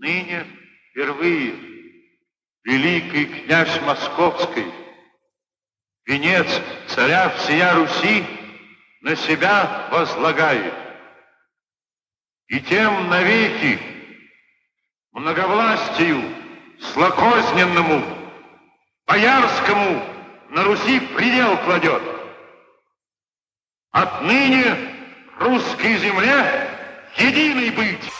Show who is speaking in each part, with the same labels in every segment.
Speaker 1: Ныне впервые великий князь Московский, венец царя всея Руси, на себя возлагает. И тем навеки многовластию злокозненному, боярскому на Руси предел кладет. Отныне русской земле единый быть.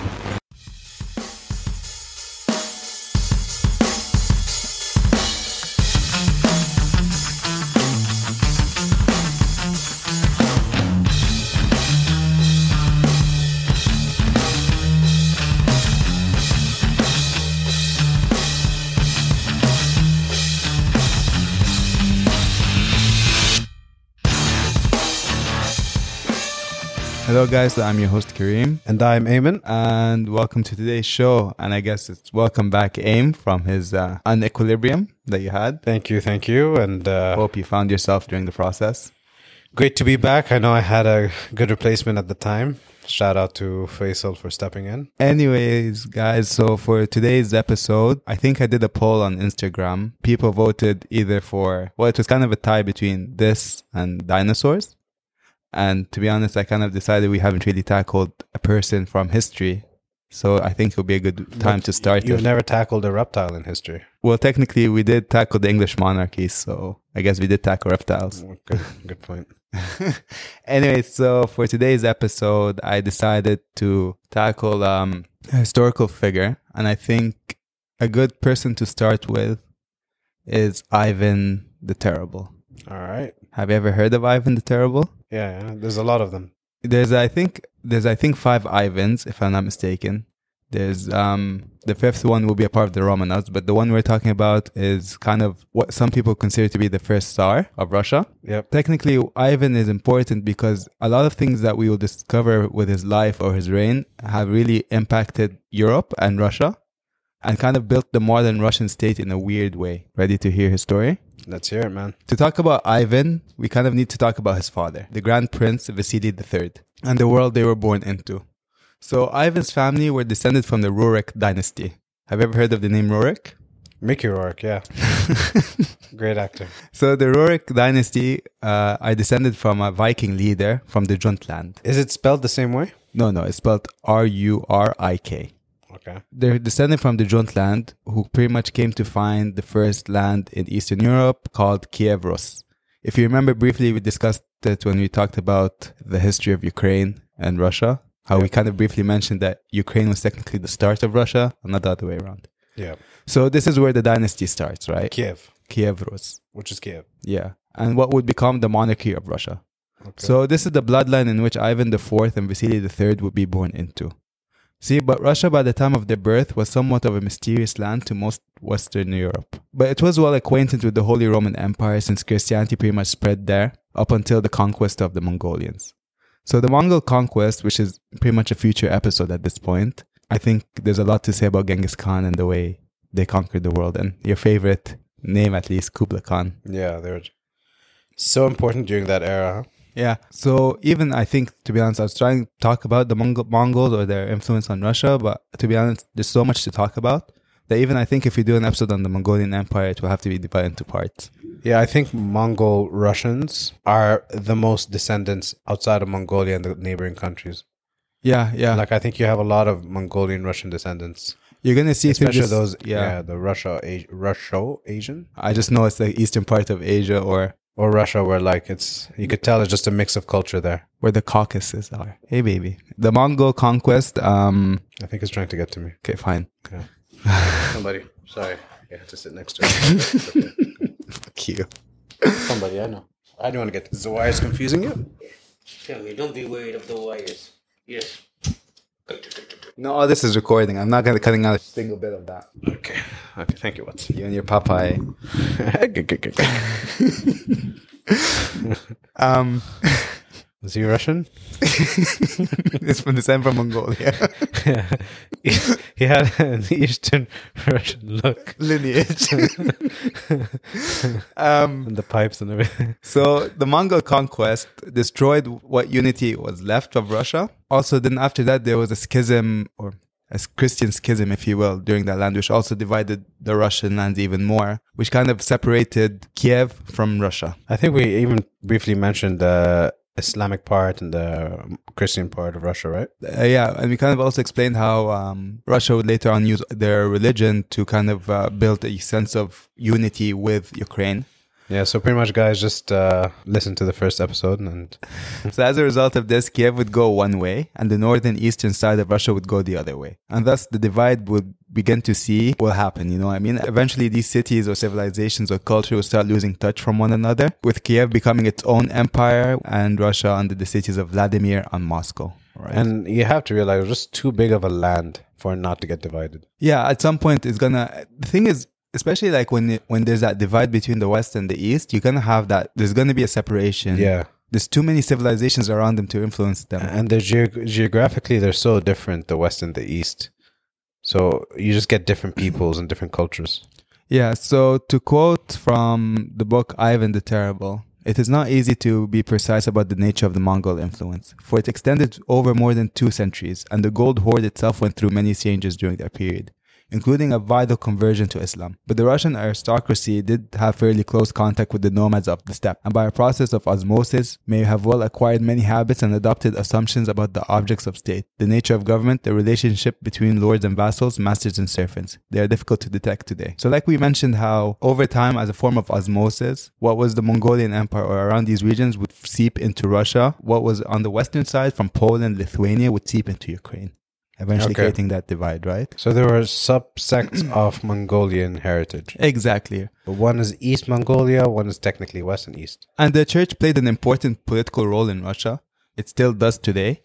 Speaker 2: Hello, guys. I'm your host Kareem,
Speaker 3: And I'm Eamon.
Speaker 2: and welcome to today's show. And I guess it's welcome back, Aim, from his uh, unequilibrium that you had.
Speaker 3: Thank you, thank you. And uh,
Speaker 2: Hope you found yourself during the process.
Speaker 3: great to be back. I know I had a good replacement at the time. Shout out to Faisal for stepping in.
Speaker 2: Anyways, guys, so for today's episode, I think I did a poll on Instagram. People voted either for, well, it was kind of a tie between this and dinosaurs. And to be honest, I kind of decided we haven't really tackled a person from history. So I think it'll be a good time to start
Speaker 3: You've
Speaker 2: it.
Speaker 3: never tackled a reptile in history.
Speaker 2: Well, technically, we did tackle the English monarchy, so I guess we did tackle reptiles.
Speaker 3: Good, good point.
Speaker 2: anyway, so for today's episode, I decided to tackle um, a historical figure, and I think a good person to start with is Ivan the Terrible.
Speaker 3: All right.
Speaker 2: Have you ever heard of Ivan the Terrible?
Speaker 3: Yeah, yeah. There's a lot of them.
Speaker 2: There's, I think, there's, I think, five Ivans, if I'm not mistaken. There's um the fifth one will be a part of the Romanovs, but the one we're talking about is kind of what some people consider to be the first Tsar of Russia.
Speaker 3: Yep.
Speaker 2: Technically, Ivan is important because a lot of things that we will discover with his life or his reign have really impacted Europe and Russia and kind of built the modern Russian state in a weird way. Ready to hear his story?
Speaker 3: Let's hear it, man.
Speaker 2: To talk about Ivan, we kind of need to talk about his father, the Grand Prince Vasily III, and the world they were born into. So, Ivan's family were descended from the Rurik dynasty. Have you ever heard of the name Rurik?
Speaker 3: Mickey Rourke, yeah. Great actor.
Speaker 2: So, the Rurik dynasty uh, are descended from a Viking leader from the Jutland.
Speaker 3: Is it spelled the same way?
Speaker 2: No, no, it's spelled R U R I K.
Speaker 3: Okay.
Speaker 2: They're descended from the Jutland, who pretty much came to find the first land in Eastern Europe called Kiev Rus. If you remember briefly, we discussed it when we talked about the history of Ukraine and Russia. How we kind of briefly mentioned that Ukraine was technically the start of Russia, and not the other way around.
Speaker 3: Yeah.
Speaker 2: So this is where the dynasty starts, right?
Speaker 3: Kiev,
Speaker 2: Kiev Rus.
Speaker 3: which is Kiev.
Speaker 2: Yeah. And what would become the monarchy of Russia.
Speaker 3: Okay.
Speaker 2: So this is the bloodline in which Ivan IV and Vasily III would be born into. See, but Russia by the time of their birth was somewhat of a mysterious land to most Western Europe. But it was well acquainted with the Holy Roman Empire since Christianity pretty much spread there up until the conquest of the Mongolians. So the Mongol conquest, which is pretty much a future episode at this point, I think there's a lot to say about Genghis Khan and the way they conquered the world. And your favorite name, at least, Kublai Khan.
Speaker 3: yeah, they were so important during that era.
Speaker 2: Yeah. So even I think, to be honest, I was trying to talk about the Mongol- Mongols or their influence on Russia, but to be honest, there's so much to talk about that even I think if we do an episode on the Mongolian Empire, it will have to be divided into parts.
Speaker 3: Yeah, I think Mongol Russians are the most descendants outside of Mongolia and the neighboring countries.
Speaker 2: Yeah, yeah.
Speaker 3: Like I think you have a lot of Mongolian Russian descendants,
Speaker 2: You're gonna see
Speaker 3: especially
Speaker 2: this-
Speaker 3: those.
Speaker 2: Yeah.
Speaker 3: Yeah, the Russia, A- Russia, Asian
Speaker 2: I just know it's the eastern part of Asia or
Speaker 3: or Russia, where like it's you could tell it's just a mix of culture there.
Speaker 2: where the Caucasus are. Hey, baby. The Mongol conquest. Um.
Speaker 3: I think it's trying to get to me.
Speaker 2: Okay, fine.
Speaker 3: Somebody, sorry, I had to sit next to it.
Speaker 2: Fuck you.
Speaker 3: Somebody, I know. I don't want to get this. The wires confusing you.
Speaker 4: Tell me, don't be worried of the wires. Yes.
Speaker 2: No, all this is recording. I'm not gonna cutting out a single bit of that.
Speaker 3: Okay, okay. Thank you, Watson.
Speaker 2: You and your Popeye. Um,
Speaker 3: Was he Russian?
Speaker 2: it's from descent from Mongolia.
Speaker 3: yeah. He, he had an Eastern Russian look.
Speaker 2: Lineage. um,
Speaker 3: And the pipes and everything.
Speaker 2: So the Mongol conquest destroyed what unity was left of Russia. Also, then after that, there was a schism or a Christian schism, if you will, during that land, which also divided the Russian lands even more, which kind of separated Kiev from Russia.
Speaker 3: I think we even briefly mentioned the Islamic part and the Christian part of Russia, right?
Speaker 2: Uh, yeah, and we kind of also explained how um, Russia would later on use their religion to kind of uh, build a sense of unity with Ukraine.
Speaker 3: Yeah, so pretty much, guys, just uh, listen to the first episode and
Speaker 2: So as a result of this, Kiev would go one way, and the northern eastern side of Russia would go the other way. And thus the divide would begin to see will happen, you know I mean? Eventually these cities or civilizations or culture will start losing touch from one another, with Kiev becoming its own empire and Russia under the cities of Vladimir and Moscow. Right.
Speaker 3: and you have to realize it was just too big of a land for it not to get divided.
Speaker 2: yeah, at some point it's gonna the thing is especially like when it, when there's that divide between the west and the east, you're gonna have that there's gonna be a separation.
Speaker 3: Yeah,
Speaker 2: There's too many civilizations around them to influence them.
Speaker 3: and they're geog- geographically they're so different, the West and the East. So you just get different peoples and different cultures.
Speaker 2: Yeah, so to quote from the book Ivan the Terrible, it is not easy to be precise about the nature of the Mongol influence, for it extended over more than two centuries, and the Gold Horde itself went through many changes during that period, including a vital conversion to Islam. But the Russian aristocracy did have fairly close contact with the nomads of the steppe, and by a process of osmosis may have well acquired many habits and adopted assumptions about the objects of state, the nature of government, the relationship between lords and vassals, masters and servants. They are difficult to detect today. So like we mentioned how over time as a form of osmosis, what was the Mongolian Empire or around these regions would seep into Russia, what was on the western side from Poland, Lithuania would seep into Ukraine. Eventually
Speaker 3: Okay.
Speaker 2: creating that divide, right?
Speaker 3: So there were subsects of Mongolian heritage.
Speaker 2: Exactly.
Speaker 3: But one is East Mongolia, one is technically West and East.
Speaker 2: And the church played an important political role in Russia. It still does today.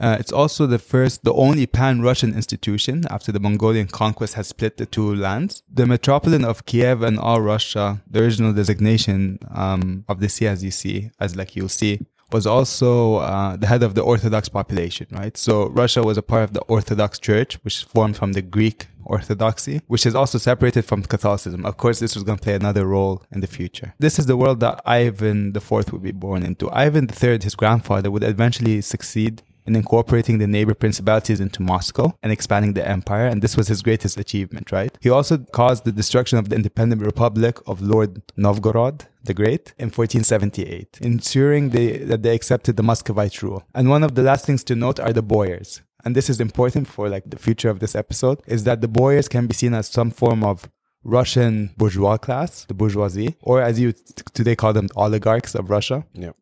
Speaker 2: Uh, it's also the first, the only pan-Russian institution after the Mongolian conquest has split the two lands. The metropolitan of Kiev and all Russia, the original designation um, of the see, as you see, as like you'll see, was also uh, the head of the Orthodox population, right? So Russia was a part of the Orthodox Church, which formed from the Greek Orthodoxy, which is also separated from Catholicism. Of course, this was going to play another role in the future. This is the world that Ivan IV would be born into. Ivan III, his grandfather, would eventually succeed in incorporating the neighbor principalities into Moscow and expanding the empire, and this was his greatest achievement, right? He also caused the destruction of the independent republic of Lord Novgorod the Great in 1478, ensuring they, that they accepted the Muscovite rule. And one of the last things to note are the boyars. And this is important for like the future of this episode, is that the boyars can be seen as some form of Russian bourgeois class, the bourgeoisie, or as you today call them, oligarchs of Russia.
Speaker 3: Yeah.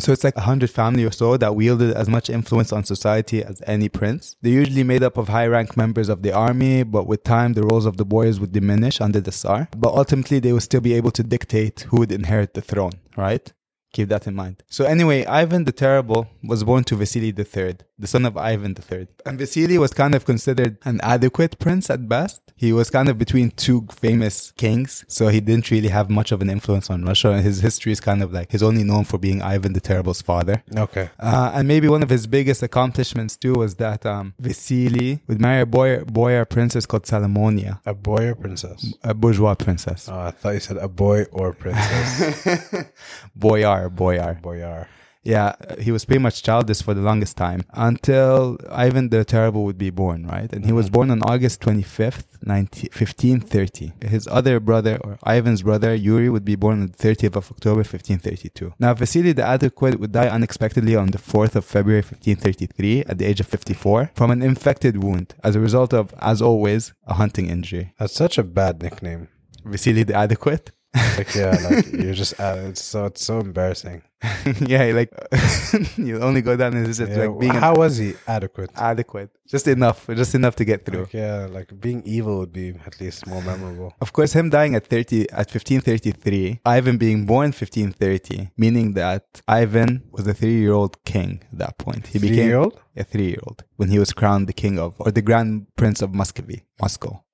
Speaker 2: So it's like a hundred family or so that wielded as much influence on society as any prince. They're usually made up of high rank members of the army, but with time the roles of the boyars would diminish under the Tsar. But ultimately they would still be able to dictate who would inherit the throne, right? Keep that in mind. So anyway, Ivan the Terrible was born to Vasily III, the son of Ivan III. And Vasily was kind of considered an adequate prince at best. He was kind of between two famous kings, so he didn't really have much of an influence on Russia. And his history is kind of like he's only known for being Ivan the Terrible's father.
Speaker 3: Okay.
Speaker 2: Uh, and maybe one of his biggest accomplishments too was that um, Vasily would marry a boyar, boyar princess called Salomonia,
Speaker 3: A boy or princess?
Speaker 2: a bourgeois princess.
Speaker 3: Oh, I thought you said a boy or princess.
Speaker 2: boyar, boyar.
Speaker 3: Boyar.
Speaker 2: Yeah, he was pretty much childless for the longest time until Ivan the Terrible would be born, right? And he was mm-hmm. born on August 25th, 19, 1530. His other brother, or Ivan's brother, Yuri, would be born on the 30th of October, 1532. Now, Vasily the Adequate would die unexpectedly on the 4th of February, 1533, at the age of 54, from an infected wound as a result of, as always, a hunting injury.
Speaker 3: That's such a bad nickname.
Speaker 2: Vasily the Adequate?
Speaker 3: Like yeah, like you're just uh, it's so it's so embarrassing.
Speaker 2: yeah, like, you only go down and it's just
Speaker 3: Yeah,
Speaker 2: like being
Speaker 3: how was he adequate?
Speaker 2: adequate. Just enough, just enough to get through.
Speaker 3: Like, yeah, like being evil would be at least more memorable.
Speaker 2: Of course, him dying at 30, at 1533, Ivan being born 1530, meaning that Ivan was a three-year-old king at that point. He became
Speaker 3: Three-year-old?
Speaker 2: a three-year-old when he was crowned the king of, or the grand prince of Muscovy, Moscow.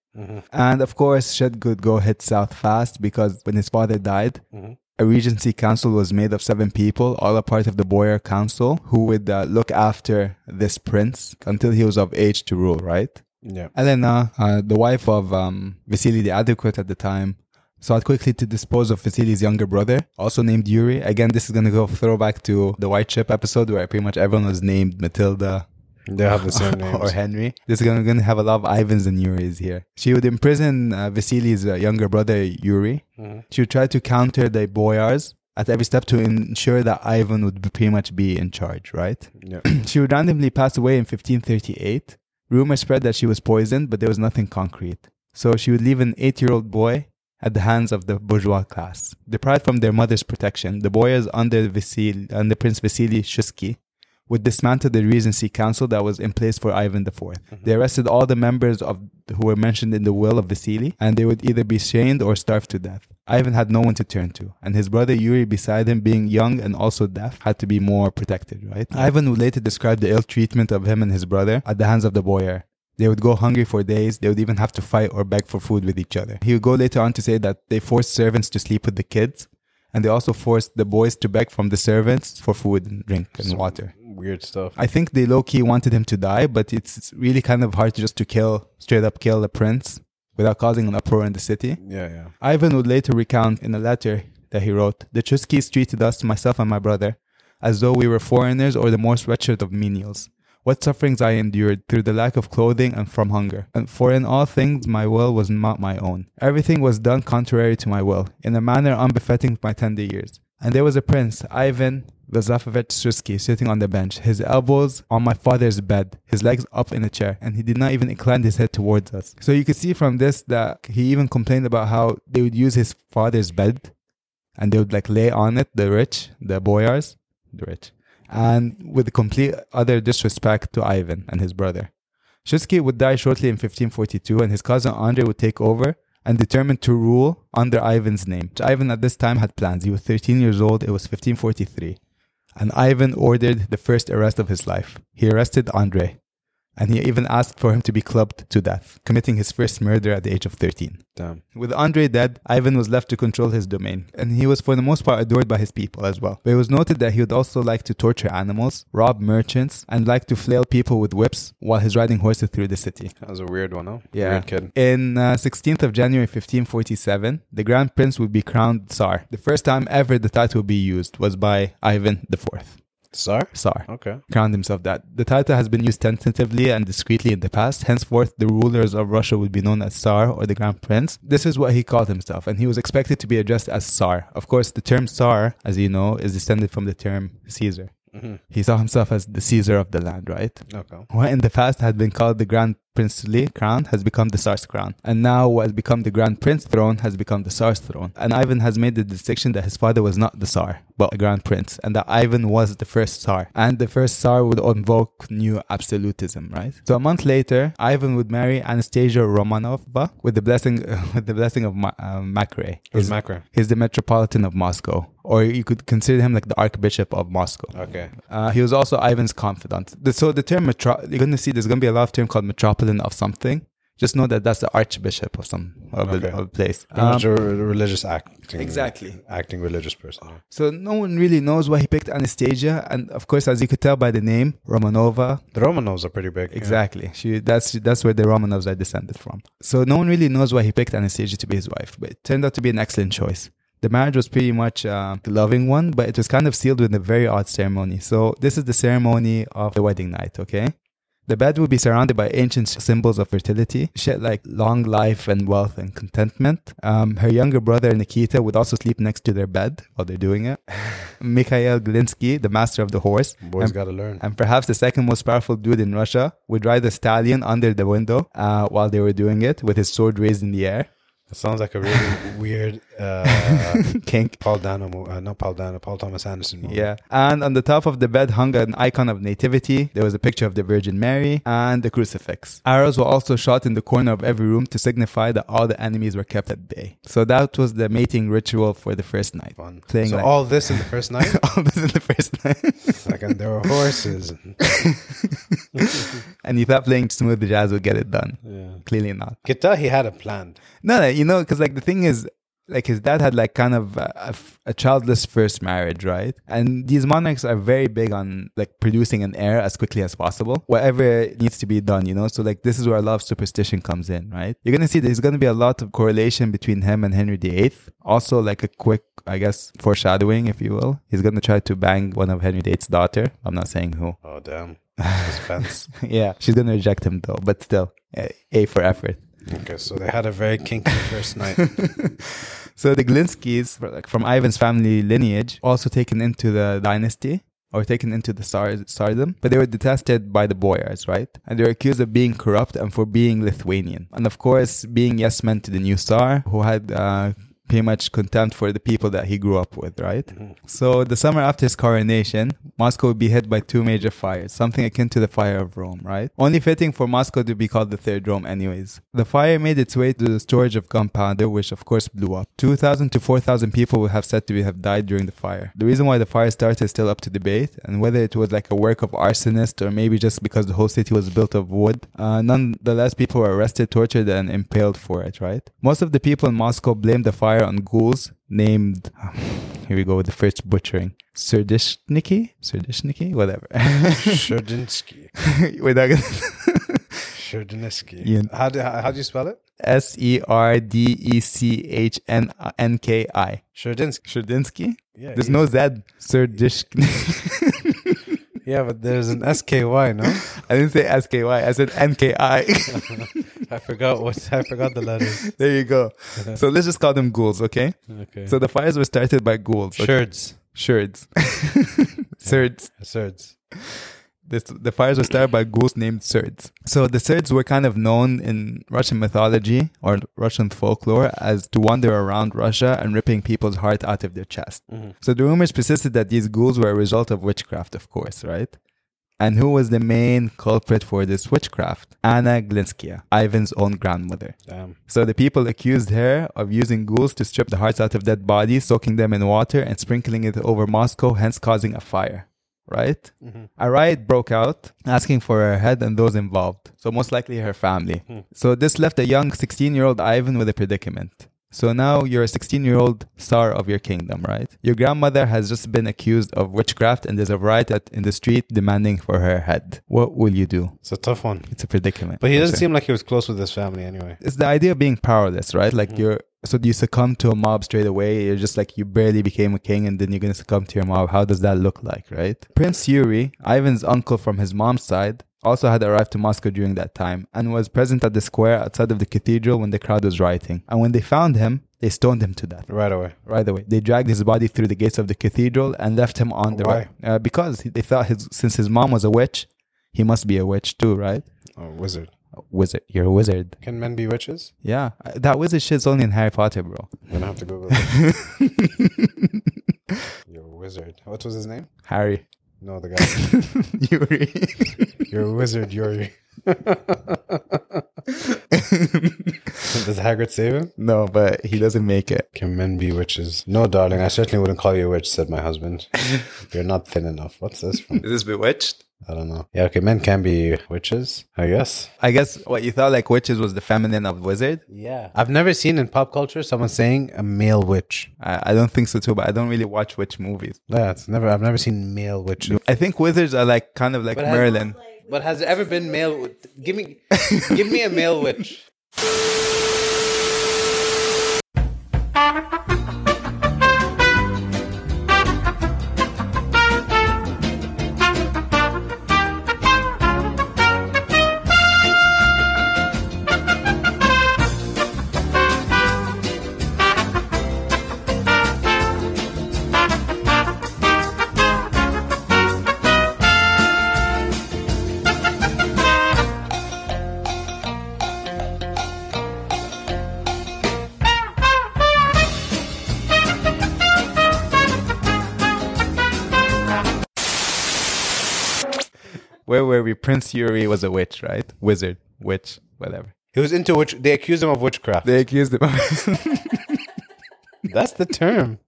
Speaker 2: And of course, go hit south fast because when his father died, a regency council was made of seven people, all a part of the Boyar Council, who would uh, look after this prince until he was of age to rule, right?
Speaker 3: Yeah.
Speaker 2: Elena, uh, the wife of um, Vasily the Adequate at the time, sought quickly to dispose of Vasily's younger brother, also named Yuri. Again, this is going to go throwback to the White Ship episode where pretty much everyone was named Matilda
Speaker 3: They have the same names.
Speaker 2: or Henry. This is going to have a lot of Ivans and Yuris here. She would imprison uh, Vasily's uh, younger brother, Yuri. She would try to counter the boyars at every step to ensure that Ivan would be- pretty much be in charge, right?
Speaker 3: yeah.
Speaker 2: she would randomly pass away in 1538. Rumors spread that she was poisoned, but there was nothing concrete. So she would leave an eight year old boy at the hands of the bourgeois class. Deprived from their mother's protection, the boyars under, Vasil- under Prince Vasily Shusky would dismantle the regency council that was in place for Ivan IV. Mm-hmm. They arrested all the members of who were mentioned in the will of Vasily, and they would either be shamed or starved to death. Ivan had no one to turn to, and his brother Yuri, beside him, being young and also deaf, had to be more protected. Right? Ivan would later describe the ill treatment of him and his brother at the hands of the boyar. They would go hungry for days. They would even have to fight or beg for food with each other. He would go later on to say that they forced servants to sleep with the kids, and they also forced the boys to beg from the servants for food and drink and water.
Speaker 3: Weird stuff.
Speaker 2: I think they low key wanted him to die, but it's really kind of hard to just to kill, straight up kill the prince without causing an uproar in the city.
Speaker 3: yeah, yeah.
Speaker 2: Ivan would later recount in a letter that he wrote The Chuskis treated us, myself and my brother, as though we were foreigners or the most wretched of menials. What sufferings I endured through the lack of clothing and from hunger. And for in all things my will was not my own. Everything was done contrary to my will, in a manner unbefitting my tender years. And there was a prince, Ivan Vazafovich Shusky, sitting on the bench, his elbows on my father's bed, his legs up in a chair, and he did not even incline his head towards us. So you could see from this that he even complained about how they would use his father's bed and they would like lay on it, the rich, the boyars, the rich, and with complete utter disrespect to Ivan and his brother. Shusky would die shortly in 1542, and his cousin Andrei would take over and determined to rule under Ivan's name. Ivan at this time had plans. He was 13 years old. It was 1543. And Ivan ordered the first arrest of his life. He arrested Andrei. And he even asked for him to be clubbed to death, committing his first murder at the age of 13.
Speaker 3: Damn.
Speaker 2: With Andre dead, Ivan was left to control his domain, and he was for the most part adored by his people as well. But it was noted that he would also like to torture animals, rob merchants, and like to flail people with whips while he's riding horses through the city.
Speaker 3: That was a weird one, huh?
Speaker 2: Yeah.
Speaker 3: Weird kid.
Speaker 2: In uh, 16th of January 1547, the Grand Prince would be crowned Tsar. The first time ever the title would be used was by Ivan IV.
Speaker 3: Tsar?
Speaker 2: Tsar.
Speaker 3: Okay.
Speaker 2: Crowned himself that. The title has been used tentatively and discreetly in the past. Henceforth, the rulers of Russia would be known as Tsar or the Grand Prince. This is what he called himself, and he was expected to be addressed as Tsar. Of course, the term Tsar, as you know, is descended from the term Caesar. Mm-hmm. He saw himself as the Caesar of the land, right?
Speaker 3: Okay.
Speaker 2: What in the past had been called the Grand Princely crown has become the Tsar's crown. And now what has become the Grand Prince throne has become the Tsar's throne. And Ivan has made the distinction that his father was not the Tsar, but a Grand Prince. And that Ivan was the first Tsar. And the first Tsar would invoke new absolutism, right? So a month later, Ivan would marry Anastasia Romanova with the blessing with the blessing of Ma- uh, Macrae.
Speaker 3: Who's
Speaker 2: He's- He's the Metropolitan of Moscow. Or you could consider him like the Archbishop of Moscow.
Speaker 3: Okay.
Speaker 2: Uh, he was also Ivan's confidant. So the term metro, you're going to see there's going to be a lot of term called metropolitan of something. Just know that that's the archbishop of some of,
Speaker 3: Okay.
Speaker 2: a, of a place. Um,
Speaker 3: a religious acting.
Speaker 2: Exactly.
Speaker 3: Acting religious person.
Speaker 2: so no one really knows why he picked Anastasia, and of course, as you could tell by the name Romanova,
Speaker 3: The Romanovs are pretty big. yeah.
Speaker 2: Exactly. She that's that's where the Romanovs are descended from. So no one really knows why he picked Anastasia to be his wife, but it turned out to be an excellent choice. The marriage was pretty much uh, a loving one, but it was kind of sealed with a very odd ceremony. So this is the ceremony of the wedding night, okay? The bed would be surrounded by ancient symbols of fertility, shit like long life and wealth and contentment. Um, her younger brother Nikita would also sleep next to their bed while they're doing it. Mikhail Glinsky, the master of the horse,
Speaker 3: Boys
Speaker 2: and-
Speaker 3: gotta learn.
Speaker 2: and perhaps the second most powerful dude in Russia would ride a stallion under the window uh, while they were doing it with his sword raised in the air.
Speaker 3: It sounds like a really weird uh,
Speaker 2: Kink.
Speaker 3: Paul Dano, mo- uh, not Paul Dano, Paul Thomas Anderson movie.
Speaker 2: Yeah. And on the top of the bed hung an icon of nativity. There was a picture of the Virgin Mary and the crucifix. Arrows were also shot in the corner of every room to signify that all the enemies were kept at bay. So that was the mating ritual for the first night.
Speaker 3: Fun.
Speaker 2: Playing
Speaker 3: so
Speaker 2: like-
Speaker 3: all this in the first night?
Speaker 2: all this in the first night.
Speaker 3: like, and there were horses. And,
Speaker 2: you thought playing smooth jazz would get it done.
Speaker 3: yeah.
Speaker 2: Clearly not.
Speaker 3: Tell he had it planned.
Speaker 2: No, no, you know, because like the thing is, like his dad had like kind of a childless first marriage, right? And these monarchs are very big on like producing an heir as quickly as possible, whatever needs to be done, you know. So like this is where a lot of superstition comes in, right? You're gonna see there's gonna be a lot of correlation between him and Henry VIII. Also, like a quick, I guess, foreshadowing, if you will. He's gonna try to bang one of Henry VIII's daughter. I'm not saying who.
Speaker 3: Oh, damn. Suspense.
Speaker 2: yeah, she's gonna reject him though, but still, a, a for effort.
Speaker 3: Okay, so they had a very kinky first night.
Speaker 2: So the Glinskys, like from Ivan's family lineage, also taken into the dynasty or taken into the Tsar- Tsardom, but they were detested by the boyars, right? And they were accused of being corrupt and for being Lithuanian. And of course, being yes men to the new Tsar, who had uh, pretty much contempt for the people that he grew up with, right? So the summer after his coronation, Moscow would be hit by two major fires, something akin to the fire of Rome, right? Only fitting for Moscow to be called the Third Rome, anyways. The fire made its way to the storage of gunpowder, which of course blew up. 2,000 to 4,000 people would have said to have died during the fire. The reason why the fire started is still up to debate, and whether it was like a work of arsonists or maybe just because the whole city was built of wood. Uh, nonetheless, people were arrested, tortured, and impaled for it, right? Most of the people in Moscow blamed the fire on ghouls named, here we go with the first butchering, Serdishniki? Serdishniki? Whatever.
Speaker 3: Sherdinsky.
Speaker 2: We're not gonna.
Speaker 3: Sherdinsky.
Speaker 2: Yeah.
Speaker 3: How, do, how, how do you spell it?
Speaker 2: S E R D E C H N N K I.
Speaker 3: Sherdinsky.
Speaker 2: Sherdinsky?
Speaker 3: Yeah,
Speaker 2: There's
Speaker 3: easy.
Speaker 2: no Z. Serdishk.
Speaker 3: Yeah, but there's an SKY, no?
Speaker 2: I didn't say S K Y. I said N K I.
Speaker 3: Forgot what I forgot the letters.
Speaker 2: there you go. So let's just call them ghouls, okay?
Speaker 3: Okay.
Speaker 2: So the fires were started by ghouls. Okay?
Speaker 3: Sherds.
Speaker 2: Sherds. Surds.
Speaker 3: Sherds.
Speaker 2: This, the fires were started by ghouls named Surds. So the Surds were kind of known in Russian mythology or Russian folklore as to wander around Russia and ripping people's heart out of their chest. Mm-hmm. So the rumors persisted that these ghouls were a result of witchcraft, of course, right? And who was the main culprit for this witchcraft? Anna Glinskaya, Ivan's own grandmother.
Speaker 3: Damn.
Speaker 2: So the people accused her of using ghouls to strip the hearts out of dead bodies, soaking them in water and sprinkling it over Moscow, hence causing a fire. Right? Mm-hmm. A riot broke out, asking for her head and those involved. So most likely her family. Hmm. So this left a young 16-year-old Ivan with a predicament. So now you're a 16 year old tsar of your kingdom, right? Your grandmother has just been accused of witchcraft and there's a riot at, in the street demanding for her head. What will you do?
Speaker 3: It's a tough one.
Speaker 2: It's a predicament.
Speaker 3: But he doesn't
Speaker 2: sure
Speaker 3: seem like he was close with his family anyway.
Speaker 2: it's the idea of being powerless, right? Like hmm. you're so do you succumb to a mob straight away? You're just like you barely became a king and then you're gonna succumb to your mob. How does that look like, right? Prince Yuri, Ivan's uncle from his mom's side, also had arrived to Moscow during that time and was present at the square outside of the cathedral when the crowd was rioting. And when they found him, they stoned him to death
Speaker 3: Right away.
Speaker 2: right away. They dragged his body through the gates of the cathedral and left him on the
Speaker 3: Why?
Speaker 2: Uh, because they thought his, since his mom was a witch, he must be a witch too, right?
Speaker 3: Oh, wizard.
Speaker 2: Wizard, you're a wizard.
Speaker 3: Can men be witches?
Speaker 2: Yeah, that wizard shit's only in Harry Potter, bro.
Speaker 3: I'm gonna have to Google it. You're a wizard. What was his name?
Speaker 2: Harry,
Speaker 3: No, the guy.
Speaker 2: Yuri.
Speaker 3: You're a wizard, Yuri. Does Hagrid save him?
Speaker 2: no, but he doesn't make it.
Speaker 3: Can men be witches? No, darling, I certainly wouldn't call you a witch, said my husband. You're not thin enough. What's this from?
Speaker 2: Is this bewitched?
Speaker 3: I don't know. Yeah, okay, men can be witches, I guess.
Speaker 2: I guess what you thought like witches was the feminine of wizard.
Speaker 3: Yeah. I've never seen in pop culture someone saying a male witch.
Speaker 2: I, I don't think so too, but I don't really watch witch movies.
Speaker 3: Yeah, it's never I've never seen male witches.
Speaker 2: I think wizards are like kind of like
Speaker 3: But has-
Speaker 2: Merlin.
Speaker 3: But has there ever been male give me give me a male witch.
Speaker 2: Where were we? Prince Yuri was a witch, right? Wizard, witch, whatever.
Speaker 3: He was into witch. They accused him of witchcraft.
Speaker 2: They accused him.
Speaker 3: That's the term.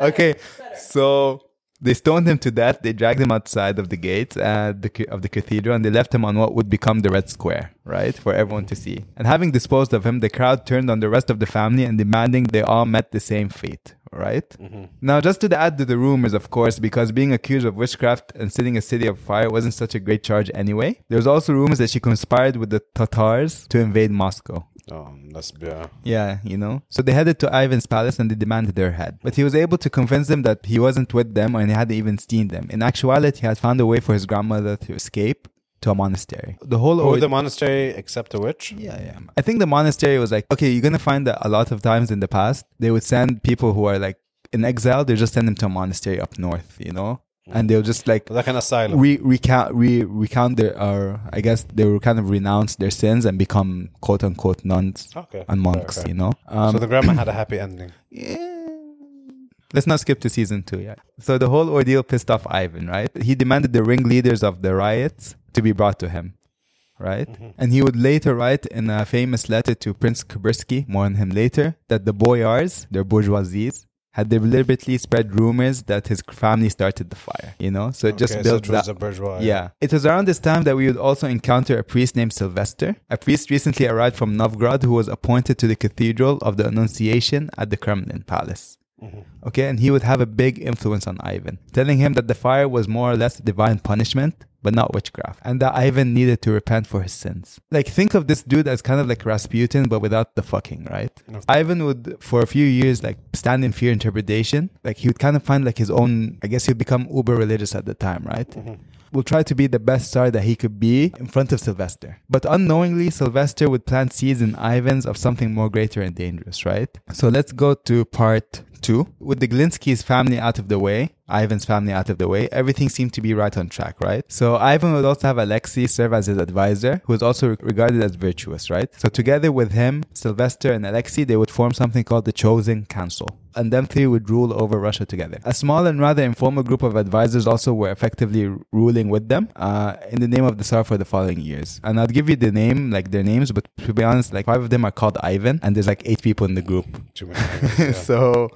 Speaker 2: okay, so they stoned him to death. They dragged him outside of the gates uh, the, of the cathedral, and they left him on what would become the Red Square, right, for everyone to see. And having disposed of him, the crowd turned on the rest of the family and demanding they all met the same fate. Right mm-hmm. now, just to add to the rumors, of course, because being accused of witchcraft and setting a city of fire wasn't such a great charge anyway. There's also rumors that she conspired with the Tatars to invade Moscow.
Speaker 3: Oh, that's yeah.
Speaker 2: Yeah, you know. So they headed to Ivan's palace and they demanded their head. But he was able to convince them that he wasn't with them and he hadn't even seen them. In actuality, he had found a way for his grandmother to escape to a monastery. The whole
Speaker 3: Would
Speaker 2: ord-
Speaker 3: the monastery except a witch?
Speaker 2: yeah, yeah. I think the monastery was like, okay, you're gonna find that a lot of times in the past they would send people who are like in exile. They just send them to a monastery up north, you know, and they'll just like
Speaker 3: Like an asylum.
Speaker 2: re- recount re- recount their or I guess they will kind of renounce their sins and become quote unquote nuns
Speaker 3: Okay,
Speaker 2: and monks,
Speaker 3: fair.
Speaker 2: you know. Um,
Speaker 3: so the grandma had a happy ending.
Speaker 2: yeah. Let's not skip to season two yet. So the whole ordeal pissed off Ivan, right? He demanded the ringleaders of the riots to be brought to him, right? And he would later write in a famous letter to Prince Kurbsky, more on him later, that the boyars, their bourgeoisies, had deliberately spread rumors that his family started the fire, you know? So it just
Speaker 3: built so it was
Speaker 2: that.
Speaker 3: bourgeois.
Speaker 2: Yeah. It was around this time that we would also encounter a priest named Sylvester. A priest recently arrived from Novgorod who was appointed to the cathedral of the Annunciation at the Kremlin Palace. Mm-hmm. Okay, and he would have a big influence on Ivan, telling him that the fire was more or less divine punishment, but not witchcraft, and that Ivan needed to repent for his sins. Like, think of this dude as kind of like Rasputin, but without the fucking, right? Ivan would, for a few years, like stand in fear and trepidation. Like, he would kind of find like his own, I guess he'd become uber religious at the time, right? Mm-hmm. will try to be the best tsar that he could be in front of Sylvester. But unknowingly, Sylvester would plant seeds in Ivan's of something more greater and dangerous, right? So let's go to part two. With the Glinsky's family out of the way, Ivan's family out of the way, everything seemed to be right on track, right? So Ivan would also have Alexei serve as his advisor, who was also regarded as virtuous, right? So together with him, Sylvester and Alexei, they would form something called the Chosen Council. And them three would rule over Russia together. A small and rather informal group of advisors also were effectively ruling with them uh, in the name of the Tsar for the following years. And I'll give you the name, like their names, but to be honest, like five of them are called Ivan, and there's like eight people in the group.
Speaker 3: Too many things, yeah.
Speaker 2: so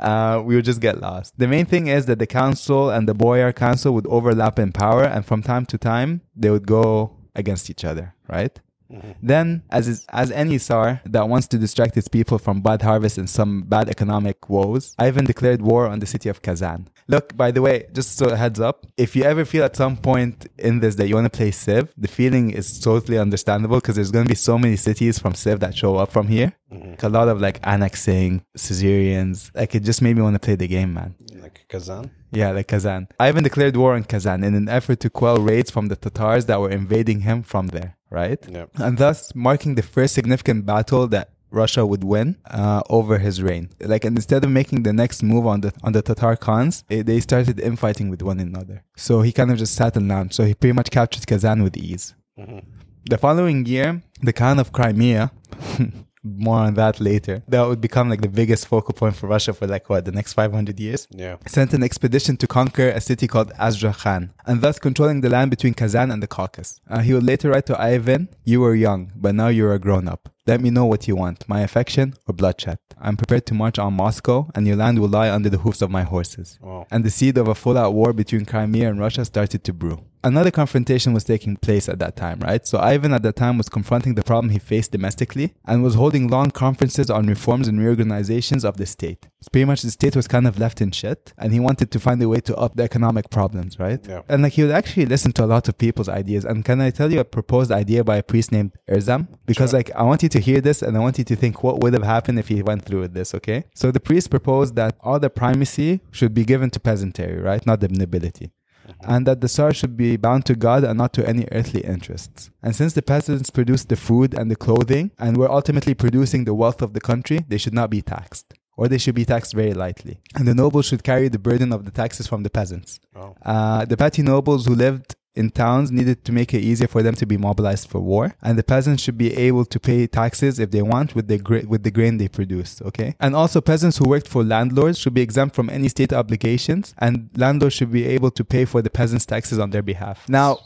Speaker 2: uh, we would just get lost. The main thing is that the council and the boyar council would overlap in power, and from time to time they would go against each other, right? Then, as is, as any Tsar that wants to distract his people from bad harvest and some bad economic woes, Ivan declared war on the city of Kazan. Look, by the way, just so a heads up, if you ever feel at some point in this that you want to play Civ, the feeling is totally understandable because there's going to be so many cities from Civ that show up from here. Mm-hmm. A lot of like annexing, Caesarians. Like it just made me want to play the game, man.
Speaker 3: Like Kazan.
Speaker 2: Yeah, like Kazan. I even declared war on Kazan in an effort to quell raids from the Tatars that were invading him from there, right?
Speaker 3: Yeah.
Speaker 2: And thus marking the first significant battle that Russia would win uh, over his reign. Like, and instead of making the next move on the on the Tatar Khans, eh, they started infighting with one another. So he kind of just sat and lounged. So he pretty much captured Kazan with ease. The following year, the Khan of Crimea, more on that later, that would become like the biggest focal point for Russia for like what, the next 500 years?
Speaker 3: Yeah.
Speaker 2: Sent an expedition to conquer a city called Astrakhan, and thus controlling the land between Kazan and the Caucasus. Uh, he would later write to Ivan, You were young, but now you are a grown up. Let me know what you want, my affection or bloodshed. I'm prepared to march on Moscow, and your land will lie under the hoofs of my horses.
Speaker 3: Wow.
Speaker 2: And the seed of a full out war between Crimea and Russia started to brew. Another confrontation was taking place at that time, right? So Ivan at that time was confronting the problem he faced domestically and was holding long conferences on reforms and reorganizations of the state. So pretty much the state was kind of left in shit and he wanted to find a way to up the economic problems, right?
Speaker 3: Yeah.
Speaker 2: And like he would actually listen to a lot of people's ideas. And can I tell you a proposed idea by a priest named Erzam? Because like I want you to hear this and I want you to think what would have happened if he went through with this, okay? So the priest proposed that all the primacy should be given to peasantry, right? Not the nobility and that the Tsar should be bound to God and not to any earthly interests. And since the peasants produced the food and the clothing and were ultimately producing the wealth of the country, they should not be taxed. Or they should be taxed very lightly. And the nobles should carry the burden of the taxes from the peasants.
Speaker 3: Oh.
Speaker 2: Uh, the petty nobles who lived in towns needed to make it easier for them to be mobilized for war, and the peasants should be able to pay taxes if they want with the gra- with the grain they produce. Okay, and also peasants who worked for landlords should be exempt from any state obligations, and landlords should be able to pay for the peasants' taxes on their behalf. Now,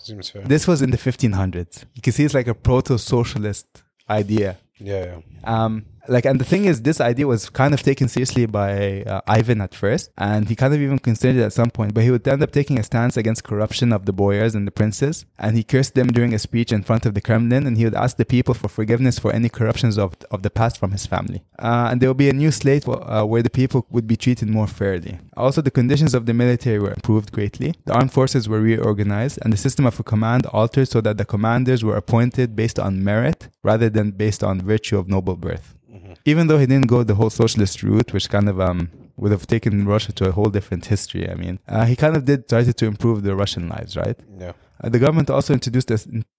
Speaker 2: this was in the 1500s. You can see it's like a proto-socialist idea.
Speaker 3: yeah, yeah.
Speaker 2: Um, like, and the thing is, this idea was kind of taken seriously by uh, Ivan at first, and he kind of even considered it at some point. But he would end up taking a stance against corruption of the boyars and the princes, and he cursed them during a speech in front of the Kremlin, and he would ask the people for forgiveness for any corruptions of of the past from his family. Uh, and there would be a new slate uh, where the people would be treated more fairly. Also, the conditions of the military were improved greatly. The armed forces were reorganized, and the system of command altered so that the commanders were appointed based on merit rather than based on virtue of noble birth even though he didn't go the whole socialist route, which kind of um would have taken Russia to a whole different history. I mean, uh, he kind of did try to improve the Russian lives, right?
Speaker 3: Yeah.
Speaker 2: Uh, the government also introduced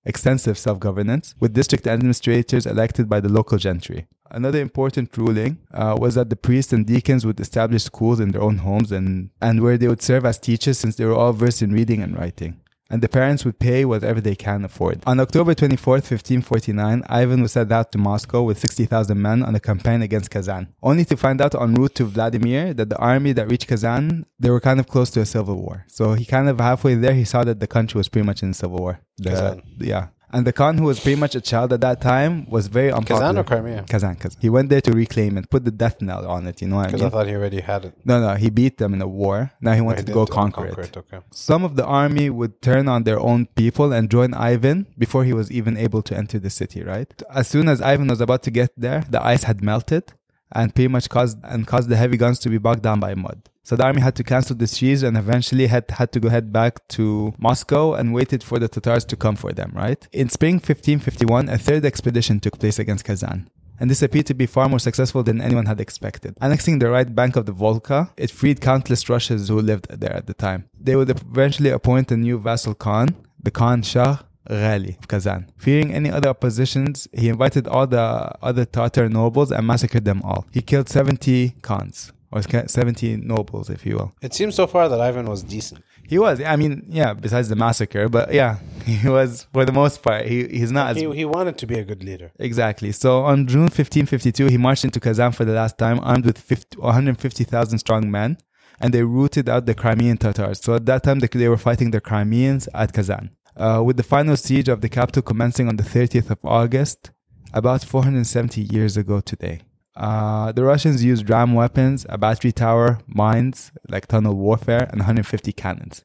Speaker 2: extensive self-governance with district administrators elected by the local gentry. Another important ruling uh, was that the priests and deacons would establish schools in their own homes and, and where they would serve as teachers since they were all versed in reading and writing and the parents would pay whatever they can afford. On October 24th, 1549, Ivan was sent out to Moscow with 60,000 men on a campaign against Kazan, only to find out en route to Vladimir that the army that reached Kazan, they were kind of close to a civil war. So he kind of halfway there, he saw that the country was pretty much in civil war. The-
Speaker 3: Kazan.
Speaker 2: Uh, yeah. And the Khan, who was pretty much a child at that time, was very unpopular.
Speaker 3: Kazan or Crimea?
Speaker 2: Kazan, Kazan. He went there to reclaim it, put the death knell on it, you know what I
Speaker 3: Because? I thought he already had it.
Speaker 2: no, no, he beat them in a war. Now he oh,
Speaker 3: Or he
Speaker 2: wanted to go
Speaker 3: oh,
Speaker 2: conquer, it.
Speaker 3: Okay.
Speaker 2: Some of the army would turn on their own people and join Ivan before he was even able to enter the city, right? As soon as Ivan was about to get there, the ice had melted and pretty much caused and caused the heavy guns to be bogged down by mud. So the army had to cancel the siege and eventually had, had to go head back to Moscow and waited for the Tatars to come for them, right? In spring 1551, a third expedition took place against Kazan and this appeared to be far more successful than anyone had expected. Annexing the right bank of the Volga, it freed countless Russians who lived there at the time. They would eventually appoint a new vassal Khan, the Khan Shah Ghali of Kazan. Fearing any other oppositions, he invited all the other Tatar nobles and massacred them all. He killed 70 Khans, or 70 nobles, if you will.
Speaker 3: It seems so far that Ivan was decent.
Speaker 2: He was, I mean, yeah, besides the massacre, but yeah, he was, for the most part, he, he's not as
Speaker 3: He, he wanted to be a good leader.
Speaker 2: Exactly. So on June 1552, he marched into Kazan for the last time, armed with 50, 150,000 strong men, and they rooted out the Crimean Tatars. So at that time, they, they were fighting the Crimeans at Kazan. Uh, with the final siege of the capital commencing on the 30th of August, about 470 years ago today. Uh, the Russians used ram weapons, a battery tower, mines, like tunnel warfare, and 150 cannons.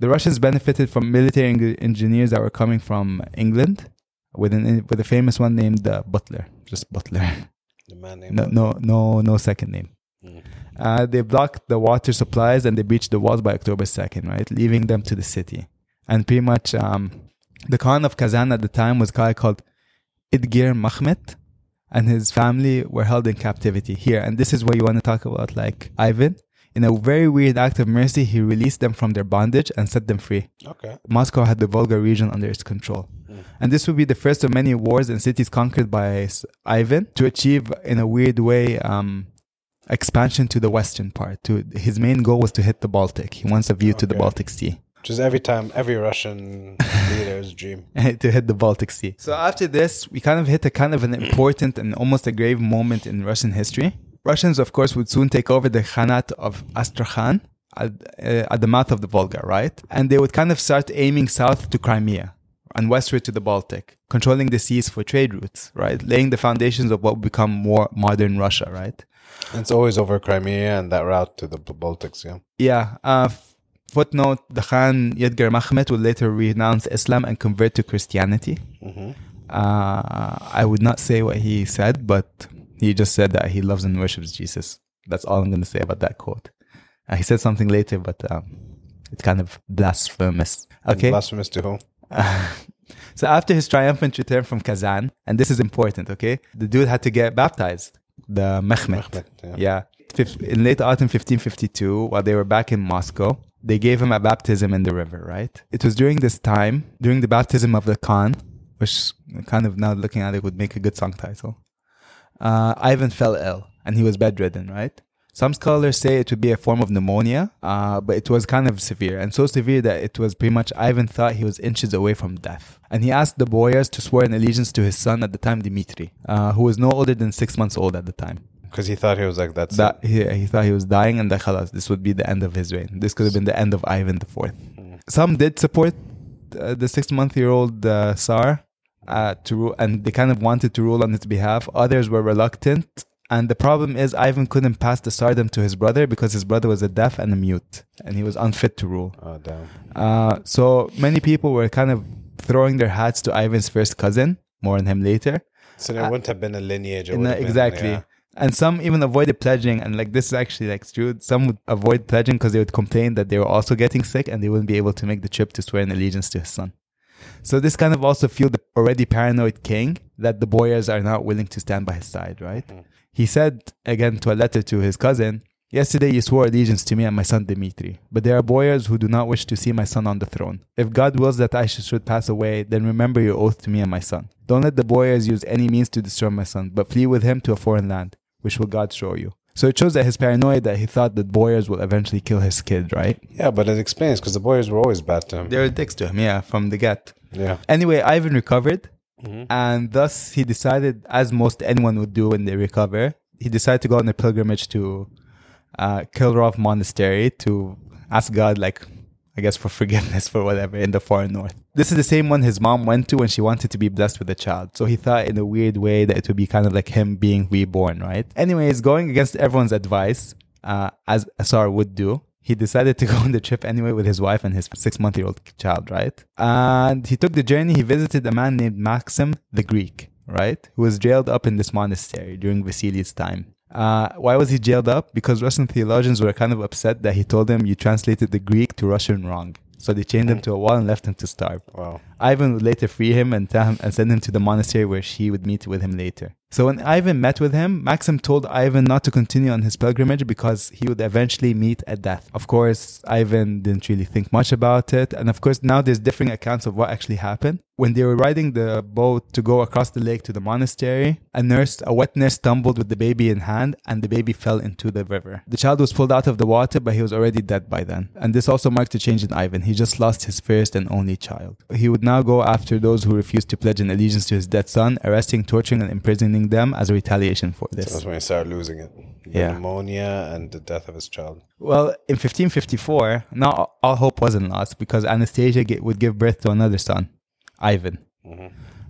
Speaker 2: The Russians benefited from military eng- engineers that were coming from England, with an with a famous one named uh, Butler, just Butler.
Speaker 3: The man named
Speaker 2: No, no, no, no second name.
Speaker 3: Mm.
Speaker 2: Uh, they blocked the water supplies and they breached the walls by October second, right, leaving them to the city. And pretty much, um, the Khan of Kazan at the time was a guy called Idgir Mahmet, and his family were held in captivity here. And this is where you want to talk about, like Ivan. In a very weird act of mercy, he released them from their bondage and set them free.
Speaker 3: Okay.
Speaker 2: Moscow had the Volga region under its control. And this would be the first of many wars and cities conquered by Ivan to achieve, in a weird way, um, expansion to the western part. To his main goal was to hit the Baltic. He wants a view to the Baltic Sea.
Speaker 3: Which is every time, every Russian leader's dream.
Speaker 2: to hit the Baltic Sea. So after this, we kind of hit a kind of an important and almost a grave moment in Russian history. Russians, of course, would soon take over the Khanate of Astrakhan at, uh, at the mouth of the Volga, right? And they would kind of start aiming south to Crimea and westward to the Baltic, controlling the seas for trade routes, right? Laying the foundations of what would become more modern Russia, right?
Speaker 3: It's always over Crimea and that route to the Baltics, yeah.
Speaker 2: Yeah. Uh, footnote: The Khan Yedgar Mahmet would later renounce Islam and convert to Christianity. Uh, I would not say what he said, but he just said that he loves and worships Jesus. That's all I'm going to say about that quote. Uh, he said something later, but um, it's kind of blasphemous. Okay.
Speaker 3: Blasphemous to whom?
Speaker 2: So after his triumphant return from Kazan, and this is important, okay, the dude had to get baptized, the Mehmet.
Speaker 3: Mehmet, yeah.
Speaker 2: yeah. In late autumn 1552, while they were back in Moscow, they gave him a baptism in the river, right? It was during this time, during the baptism of the Khan, which kind of now looking at it would make a good song title. Uh, Ivan fell ill and he was bedridden, right? Some scholars say it would be a form of pneumonia, uh, but it was kind of severe, and so severe that it was pretty much Ivan thought he was inches away from death. And he asked the boyars to swear an allegiance to his son at the time, Dmitri, uh, who was no older than six months old at the time.
Speaker 3: Because he thought he was like that's
Speaker 2: That he, he thought he was dying, and that khalas, this would be the end of his reign. This could have been the end of Ivan the IV. Some did support uh, the six-month-year-old uh, Tsar uh, to rule, and they kind of wanted to rule on his behalf. Others were reluctant, and the problem is Ivan couldn't pass the tsardom to his brother because his brother was a deaf and a mute, and he was unfit to rule.
Speaker 3: Oh damn.
Speaker 2: Uh, so many people were kind of throwing their hats to Ivan's first cousin. More on him later.
Speaker 3: So there wouldn't have been a lineage. It
Speaker 2: No,
Speaker 3: would have been-
Speaker 2: exactly.
Speaker 3: yeah.
Speaker 2: And some even avoided pledging, and like this is actually like true. Some would avoid pledging because they would complain that they were also getting sick and they wouldn't be able to make the trip to swear an allegiance to his son. So this kind of also fueled the already paranoid king that the boyars are not willing to stand by his side, right? Mm. He said again to a letter to his cousin, Yesterday you swore allegiance to me and my son Dmitri, but there are boyars who do not wish to see my son on the throne. If God wills that I should pass away, then remember your oath to me and my son. Don't let the boyars use any means to destroy my son, but flee with him to a foreign land, which will God show you. So it shows that his paranoia that he thought that boyars will eventually kill his kid, right?
Speaker 3: Yeah, but it explains because the boys were always bad to him.
Speaker 2: They were dicks to him, yeah, from the get.
Speaker 3: yeah.
Speaker 2: Anyway, Ivan recovered, and thus he decided, as most anyone would do when they recover, he decided to go on a pilgrimage to uh, Kirillov Monastery to ask God, like, I guess, for forgiveness for whatever in the far north. This is the same one his mom went to when she wanted to be blessed with a child. So he thought, in a weird way, that it would be kind of like him being reborn, right? Anyways, going against everyone's advice, uh, as a tsar would do, he decided to go on the trip anyway with his wife and his six month year old child, right? And he took the journey. He visited a man named Maxim the Greek, right? Who was jailed up in this monastery during Vasili's time. Uh, why was he jailed up? Because Russian theologians were kind of upset that he told them you translated the Greek to Russian wrong. So they chained him to a wall and left him to starve.
Speaker 3: Wow.
Speaker 2: Ivan would later free him and tell him and send him to the monastery where she would meet with him later. So when Ivan met with him, Maxim told Ivan not to continue on his pilgrimage because he would eventually meet a death. Of course, Ivan didn't really think much about it. And of course, now there's differing accounts of what actually happened. When they were riding the boat to go across the lake to the monastery, a nurse, a wet nurse stumbled with the baby in hand and the baby fell into the river. The child was pulled out of the water, but he was already dead by then. And this also marked a change in Ivan. He just lost his first and only child. He would now go after those who refused to pledge an allegiance to his dead son, arresting, torturing, and imprisoning them as a retaliation for
Speaker 3: So
Speaker 2: this.
Speaker 3: that's when he started losing it. The
Speaker 2: Yeah.
Speaker 3: pneumonia and the death of his child.
Speaker 2: Well, in 1554, not all hope wasn't lost because Anastasia would give birth to another son, Ivan.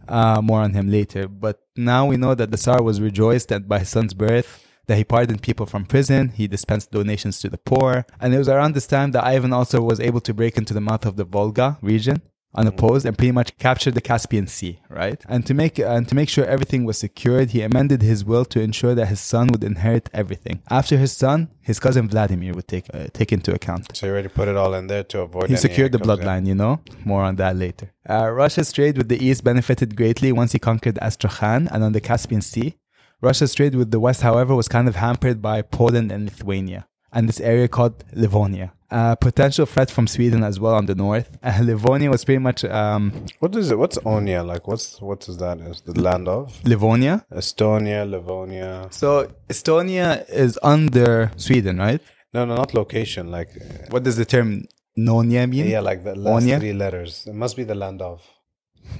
Speaker 2: Uh, more on him later. But now we know that the Tsar was rejoiced at by his son's birth, that he pardoned people from prison, he dispensed donations to the poor. And it was around this time that Ivan also was able to break into the mouth of the Volga region unopposed and pretty much captured the Caspian Sea, right? And to make and to make sure everything was secured, he amended his will to ensure that his son would inherit everything. After his son, his cousin Vladimir would take uh, take into account.
Speaker 3: So he already put it all in there to avoid.
Speaker 2: He secured the bloodline, you know? More on that later. Uh, Russia's trade with the East benefited greatly once he conquered Astrakhan and on the Caspian Sea. Russia's trade with the West, however, was kind of hampered by Poland and Lithuania, and this area called Livonia. A potential threat from Sweden as well on the north. Uh, Livonia was pretty much um,
Speaker 3: What is it? What's Onia like? What's what is that? Is the land of
Speaker 2: Livonia.
Speaker 3: Estonia, Livonia?
Speaker 2: So Estonia is under Sweden, right?
Speaker 3: No, no, not location. Like uh,
Speaker 2: What does the term Nonia mean?
Speaker 3: yeah, like the last
Speaker 2: Onia?
Speaker 3: three letters. It must be the land of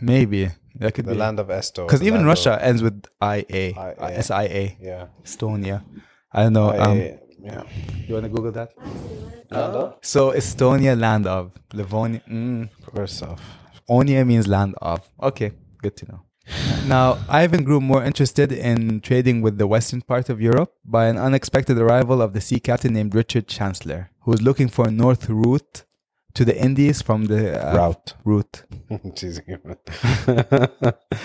Speaker 2: Maybe that could
Speaker 3: the
Speaker 2: be
Speaker 3: land of Esto.
Speaker 2: because even Russia
Speaker 3: of-
Speaker 2: ends with I A,
Speaker 3: IA.
Speaker 2: S I A.
Speaker 3: yeah.
Speaker 2: Estonia. I don't know. Um,
Speaker 3: yeah.
Speaker 2: you want to Google that?
Speaker 3: Land of?
Speaker 2: So Estonia, land of Livonia. Mm.
Speaker 3: First off.
Speaker 2: Onia means land of. Okay, good to know. Now, Ivan grew more interested in trading with the western part of Europe by an unexpected arrival of the sea captain named Richard Chancellor, who was looking for a north route to the Indies from the uh,
Speaker 3: Route.
Speaker 2: Route.
Speaker 3: Teasing him.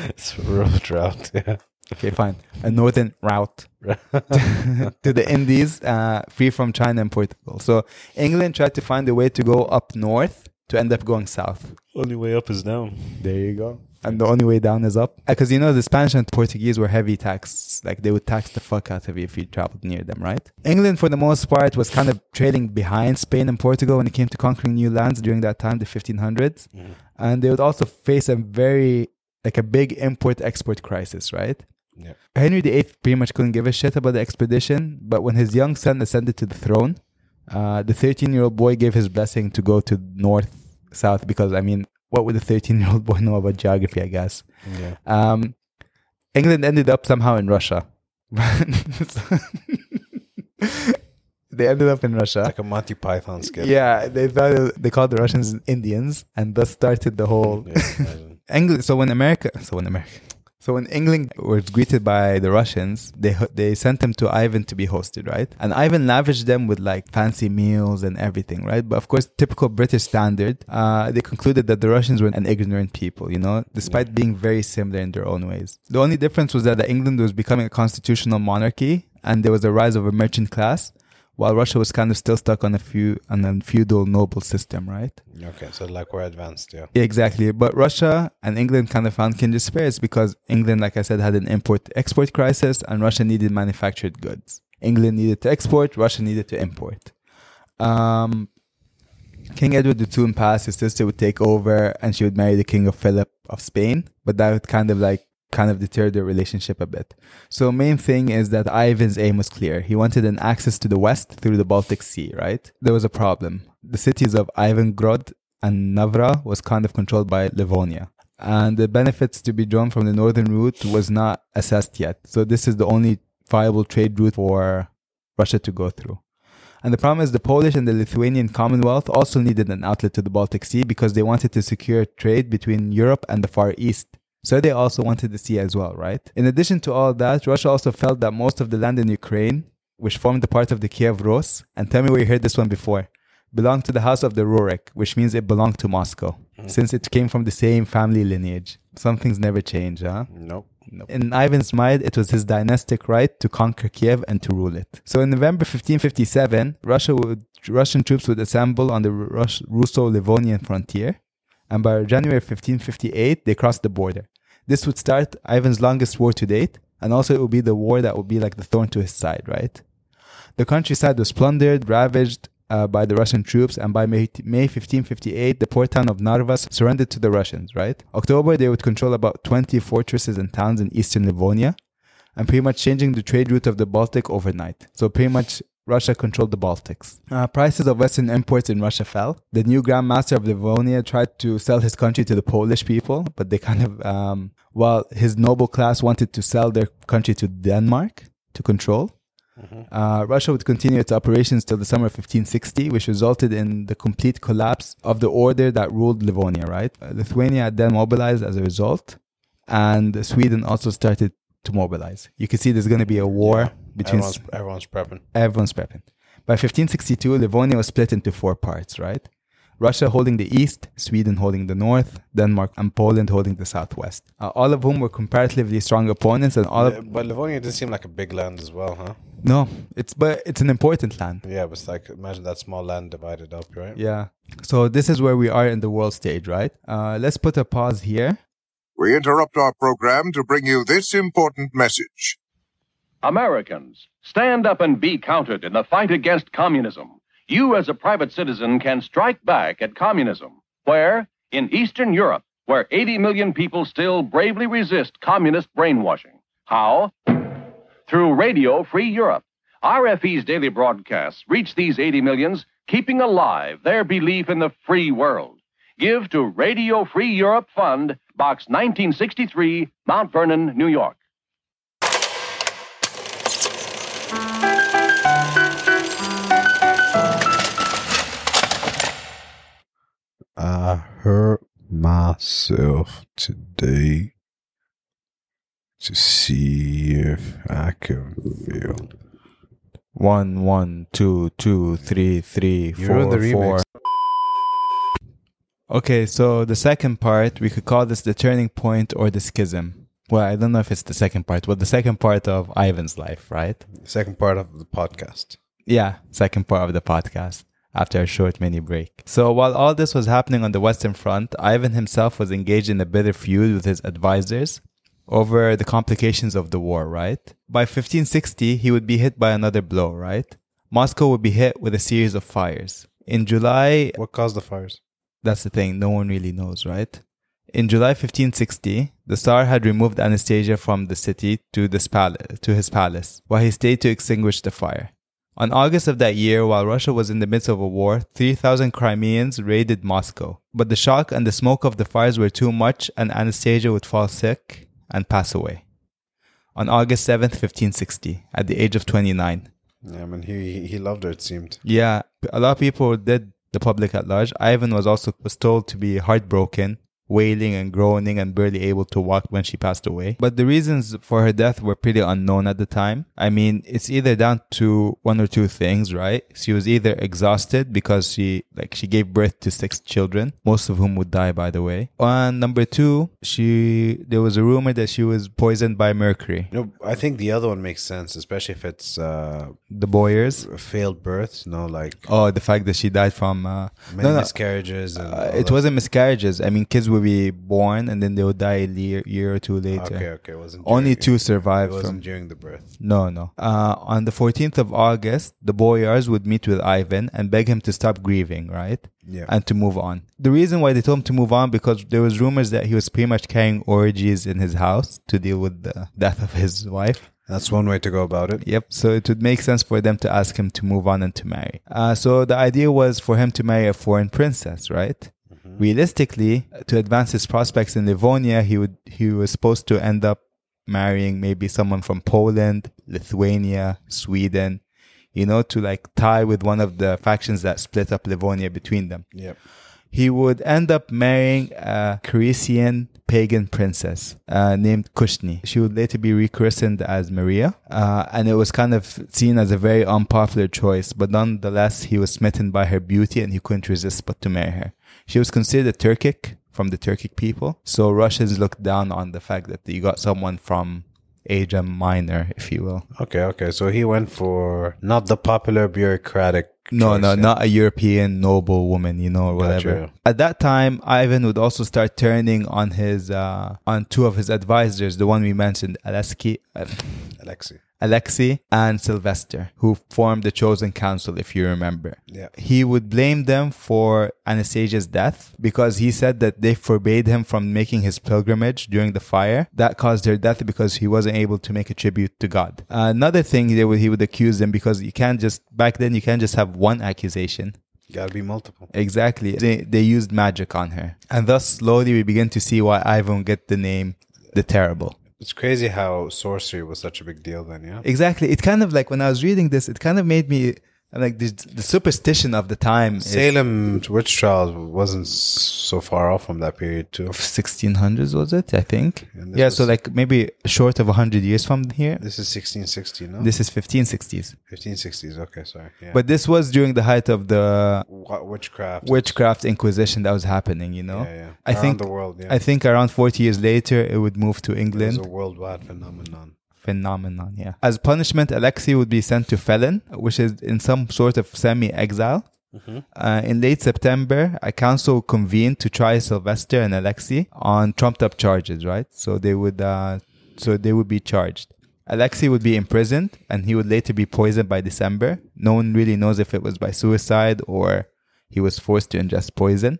Speaker 3: it's road route. Yeah.
Speaker 2: Okay, fine. A northern route to the Indies, uh, free from China and Portugal. So England tried to find a way to go up north to end up going south.
Speaker 3: Only way up is down.
Speaker 2: There you go. And the only way down is up. Because you know, the Spanish and Portuguese were heavy tax. Like they would tax the fuck out of you if you traveled near them, right? England, for the most part, was kind of trailing behind Spain and Portugal when it came to conquering new lands during that time, the 1500s. And they would also face a very, like a big import export crisis, right?
Speaker 3: Yeah.
Speaker 2: Henry VIII pretty much couldn't give a shit about the expedition, but when his young son ascended to the throne, uh, the 13 year old boy gave his blessing to go to north south because, I mean, what would a 13 year old boy know about geography, I guess?
Speaker 3: Yeah.
Speaker 2: Um, England ended up somehow in Russia. they ended up in Russia.
Speaker 3: Like a Monty Python skit.
Speaker 2: Yeah, they thought they called the Russians Indians, and thus started the whole
Speaker 3: Yeah.
Speaker 2: England. So when America, so when America, so when England was greeted by the Russians, they they sent them to Ivan to be hosted, right? And Ivan lavished them with like fancy meals and everything, right? But of course, typical British standard, uh, they concluded that the Russians were an ignorant people, you know, despite being very similar in their own ways. The only difference was that England was becoming a constitutional monarchy, and there was a rise of a merchant class. While Russia was kind of still stuck on a few on a feudal noble system, right?
Speaker 3: okay, so like we're advanced, yeah.
Speaker 2: Yeah, exactly. But Russia and England kind of found kindred spirits because England, like I said, had an import export crisis and Russia needed manufactured goods. England needed to export, Russia needed to import. Um, King Edward would soon pass, his sister would take over and she would marry the King of Philip of Spain, but that would kind of like kind of deter their relationship a bit. So main thing is that Ivan's aim was clear. He wanted an access to the west through the Baltic Sea, right? There was a problem. The cities of Ivangrod and Narva was kind of controlled by Livonia. And the benefits to be drawn from the northern route was not assessed yet. So this is the only viable trade route for Russia to go through. And the problem is the Polish and the Lithuanian Commonwealth also needed an outlet to the Baltic Sea because they wanted to secure trade between Europe and the Far East. So they also wanted the sea as well, right? In addition to all that, Russia also felt that most of the land in Ukraine, which formed the part of the Kiev Rus, and tell me where you heard this one before, belonged to the house of the Rurik, which means it belonged to Moscow, mm. since it came from the same family lineage. Some things never change, huh?
Speaker 3: Nope.
Speaker 2: In Ivan's mind, it was his dynastic right to conquer Kiev and to rule it. So in November 1557, Russia would, Russian troops would assemble on the Rus- Russo-Livonian frontier, and by January 1558, they crossed the border. This would start Ivan's longest war to date, and also it would be the war that would be like the thorn to his side, right? The countryside was plundered, ravaged uh, by the Russian troops, and by May, May 1558, the port town of Narvas surrendered to the Russians, right? October, they would control about 20 fortresses and towns in eastern Livonia, and pretty much changing the trade route of the Baltic overnight. So pretty much Russia controlled the Baltics. Uh, prices of Western imports in Russia fell. The new Grand Master of Livonia tried to sell his country to the Polish people, but they kind of, um, while his noble class wanted to sell their country to Denmark to control. Uh, Russia would continue its operations till the summer of 1560, which resulted in the complete collapse of the order that ruled Livonia, right? Uh, Lithuania had then mobilized as a result, and Sweden also started to mobilize. You can see there's going to be a war between
Speaker 3: Everyone's, everyone's prepping.
Speaker 2: everyone's prepping. By 1562, Livonia was split into four parts, right? Russia holding the east, Sweden holding the north, Denmark and Poland holding the southwest. Uh, all of whom were comparatively strong opponents, and all
Speaker 3: Yeah,
Speaker 2: of
Speaker 3: but Livonia does seem like a big land as well, huh?
Speaker 2: no, it's but it's an important land.
Speaker 3: Yeah, but it's like imagine that small land divided up, right?
Speaker 2: Yeah. So this is where we are in the world stage, right? Uh, let's put a pause here.
Speaker 5: We interrupt our program to bring you this important message.
Speaker 6: Americans, stand up and be counted in the fight against communism. You, as a private citizen, can strike back at communism. Where? In Eastern Europe, where 80 million people still bravely resist communist brainwashing. How? Through Radio Free Europe. RFE's daily broadcasts reach these 80 millions, keeping alive their belief in the free world. Give to Radio Free Europe Fund, Box 1963, Mount Vernon, New York.
Speaker 3: I hurt myself today to see if I can feel.
Speaker 2: One, one, two, two, three, three, four, four. Okay, so the second part, we could call this the turning point or the schism. Well, I don't know if it's the second part, but the second part of Ivan's life, right?
Speaker 3: Second part of the podcast.
Speaker 2: Yeah, second part of the podcast after a short mini break. So while all this was happening on the Western Front, Ivan himself was engaged in a bitter feud with his advisors over the complications of the war, right? By 1560, he would be hit by another blow, right? Moscow would be hit with a series of fires. In July,
Speaker 3: What caused the fires?
Speaker 2: that's the thing, no one really knows, right? In July 1560, the Tsar had removed Anastasia from the city to, this palace, to his palace, while he stayed to extinguish the fire. On August of that year, while Russia was in the midst of a war, 3,000 Crimeans raided Moscow. But the shock and the smoke of the fires were too much, and Anastasia would fall sick and pass away. On August 7th, 1560, at the age of 29.
Speaker 3: Yeah, I mean, he he- he loved her. It seemed.
Speaker 2: Yeah, a lot of people did, the public at large. Ivan was also was told to be heartbroken, wailing and groaning and barely able to walk when she passed away. But the reasons for her death were pretty unknown at the time. I mean, it's either down to one or two things, right? She was either exhausted because she like she gave birth to six children, most of whom would die by the way. And number two, she there was a rumor that she was poisoned by mercury.
Speaker 3: No, I think the other one makes sense, especially if it's uh,
Speaker 2: The Boyars.
Speaker 3: failed births. No, like
Speaker 2: Oh, the fact that she died from uh,
Speaker 3: many
Speaker 2: no, no.
Speaker 3: miscarriages. And
Speaker 2: Uh, it
Speaker 3: that.
Speaker 2: wasn't miscarriages. I mean, kids would be born and then they would die a year, year or two later.
Speaker 3: Okay, okay. It wasn't
Speaker 2: Only
Speaker 3: during-
Speaker 2: two
Speaker 3: It wasn't
Speaker 2: from.
Speaker 3: during the birth.
Speaker 2: No, no. Uh, on the 14th of August, the boyars would meet with Ivan and beg him to stop grieving, right?
Speaker 3: Yeah.
Speaker 2: And to move on. The reason why they told him to move on because there was rumors that he was pretty much carrying orgies in his house to deal with the death of his wife.
Speaker 3: That's one way to go about it.
Speaker 2: Yep. So it would make sense for them to ask him to move on and to marry. Uh, so the idea was for him to marry a foreign princess, right? Realistically, to advance his prospects in Livonia, he would he was supposed to end up marrying maybe someone from Poland, Lithuania, Sweden, you know, to like tie with one of the factions that split up Livonia between them
Speaker 3: Yep.
Speaker 2: he would end up marrying a Circassian pagan princess uh, named Kushni. She would later be rechristened as Maria, uh, and it was kind of seen as a very unpopular choice, but nonetheless, he was smitten by her beauty and he couldn't resist but to marry her. She was considered a Turkic from the Turkic people, so Russians looked down on the fact that you got someone from Asia Minor, if you will.
Speaker 3: Okay, okay. So he went for not the popular bureaucratic.
Speaker 2: No,
Speaker 3: choice,
Speaker 2: no,
Speaker 3: yeah.
Speaker 2: not a European noble woman, you know, or whatever.
Speaker 3: Gotcha.
Speaker 2: At that time, Ivan would also start turning on his, uh, on two of his advisors, the one we mentioned, Alexei, uh,
Speaker 3: Alexei.
Speaker 2: Alexei and Sylvester, who formed the chosen council, if you remember.
Speaker 3: Yeah.
Speaker 2: He would blame them for Anastasia's death because he said that they forbade him from making his pilgrimage during the fire. That caused her death because he wasn't able to make a tribute to God. another thing they would, he would accuse them because you can't just, back then, you can't just have one accusation.
Speaker 3: Gotta be multiple.
Speaker 2: Exactly. They, they used magic on her. And thus, slowly, we begin to see why Ivan get the name the Terrible.
Speaker 3: It's crazy how sorcery was such a big deal then, yeah?
Speaker 2: Exactly. It kind of like when I was reading this, it kind of made me like the, the superstition of the time. is-
Speaker 3: Salem witch trials wasn't so far off from that period too.
Speaker 2: 1600s was it i think yeah so like maybe short of 100 years from here
Speaker 3: This is 1660, no?
Speaker 2: this is 1560s
Speaker 3: 1560s. Okay, sorry. Yeah.
Speaker 2: but this was during the height of the
Speaker 3: Wa- witchcraft.
Speaker 2: witchcraft inquisition that was happening you know
Speaker 3: Yeah, yeah.
Speaker 2: i
Speaker 3: Around
Speaker 2: think
Speaker 3: the world, yeah.
Speaker 2: i think around 40 years later it would move to
Speaker 3: it was
Speaker 2: england
Speaker 3: a worldwide phenomenon.
Speaker 2: Phenomenon yeah as punishment alexei would be sent to Fellin which is in some sort of semi-exile Uh, in late September, a council convened to try Sylvester and Alexei on trumped-up charges. Right, so they would, uh, so they would be charged. Alexei would be imprisoned, and he would later be poisoned by December. No one really knows if it was by suicide or he was forced to ingest poison.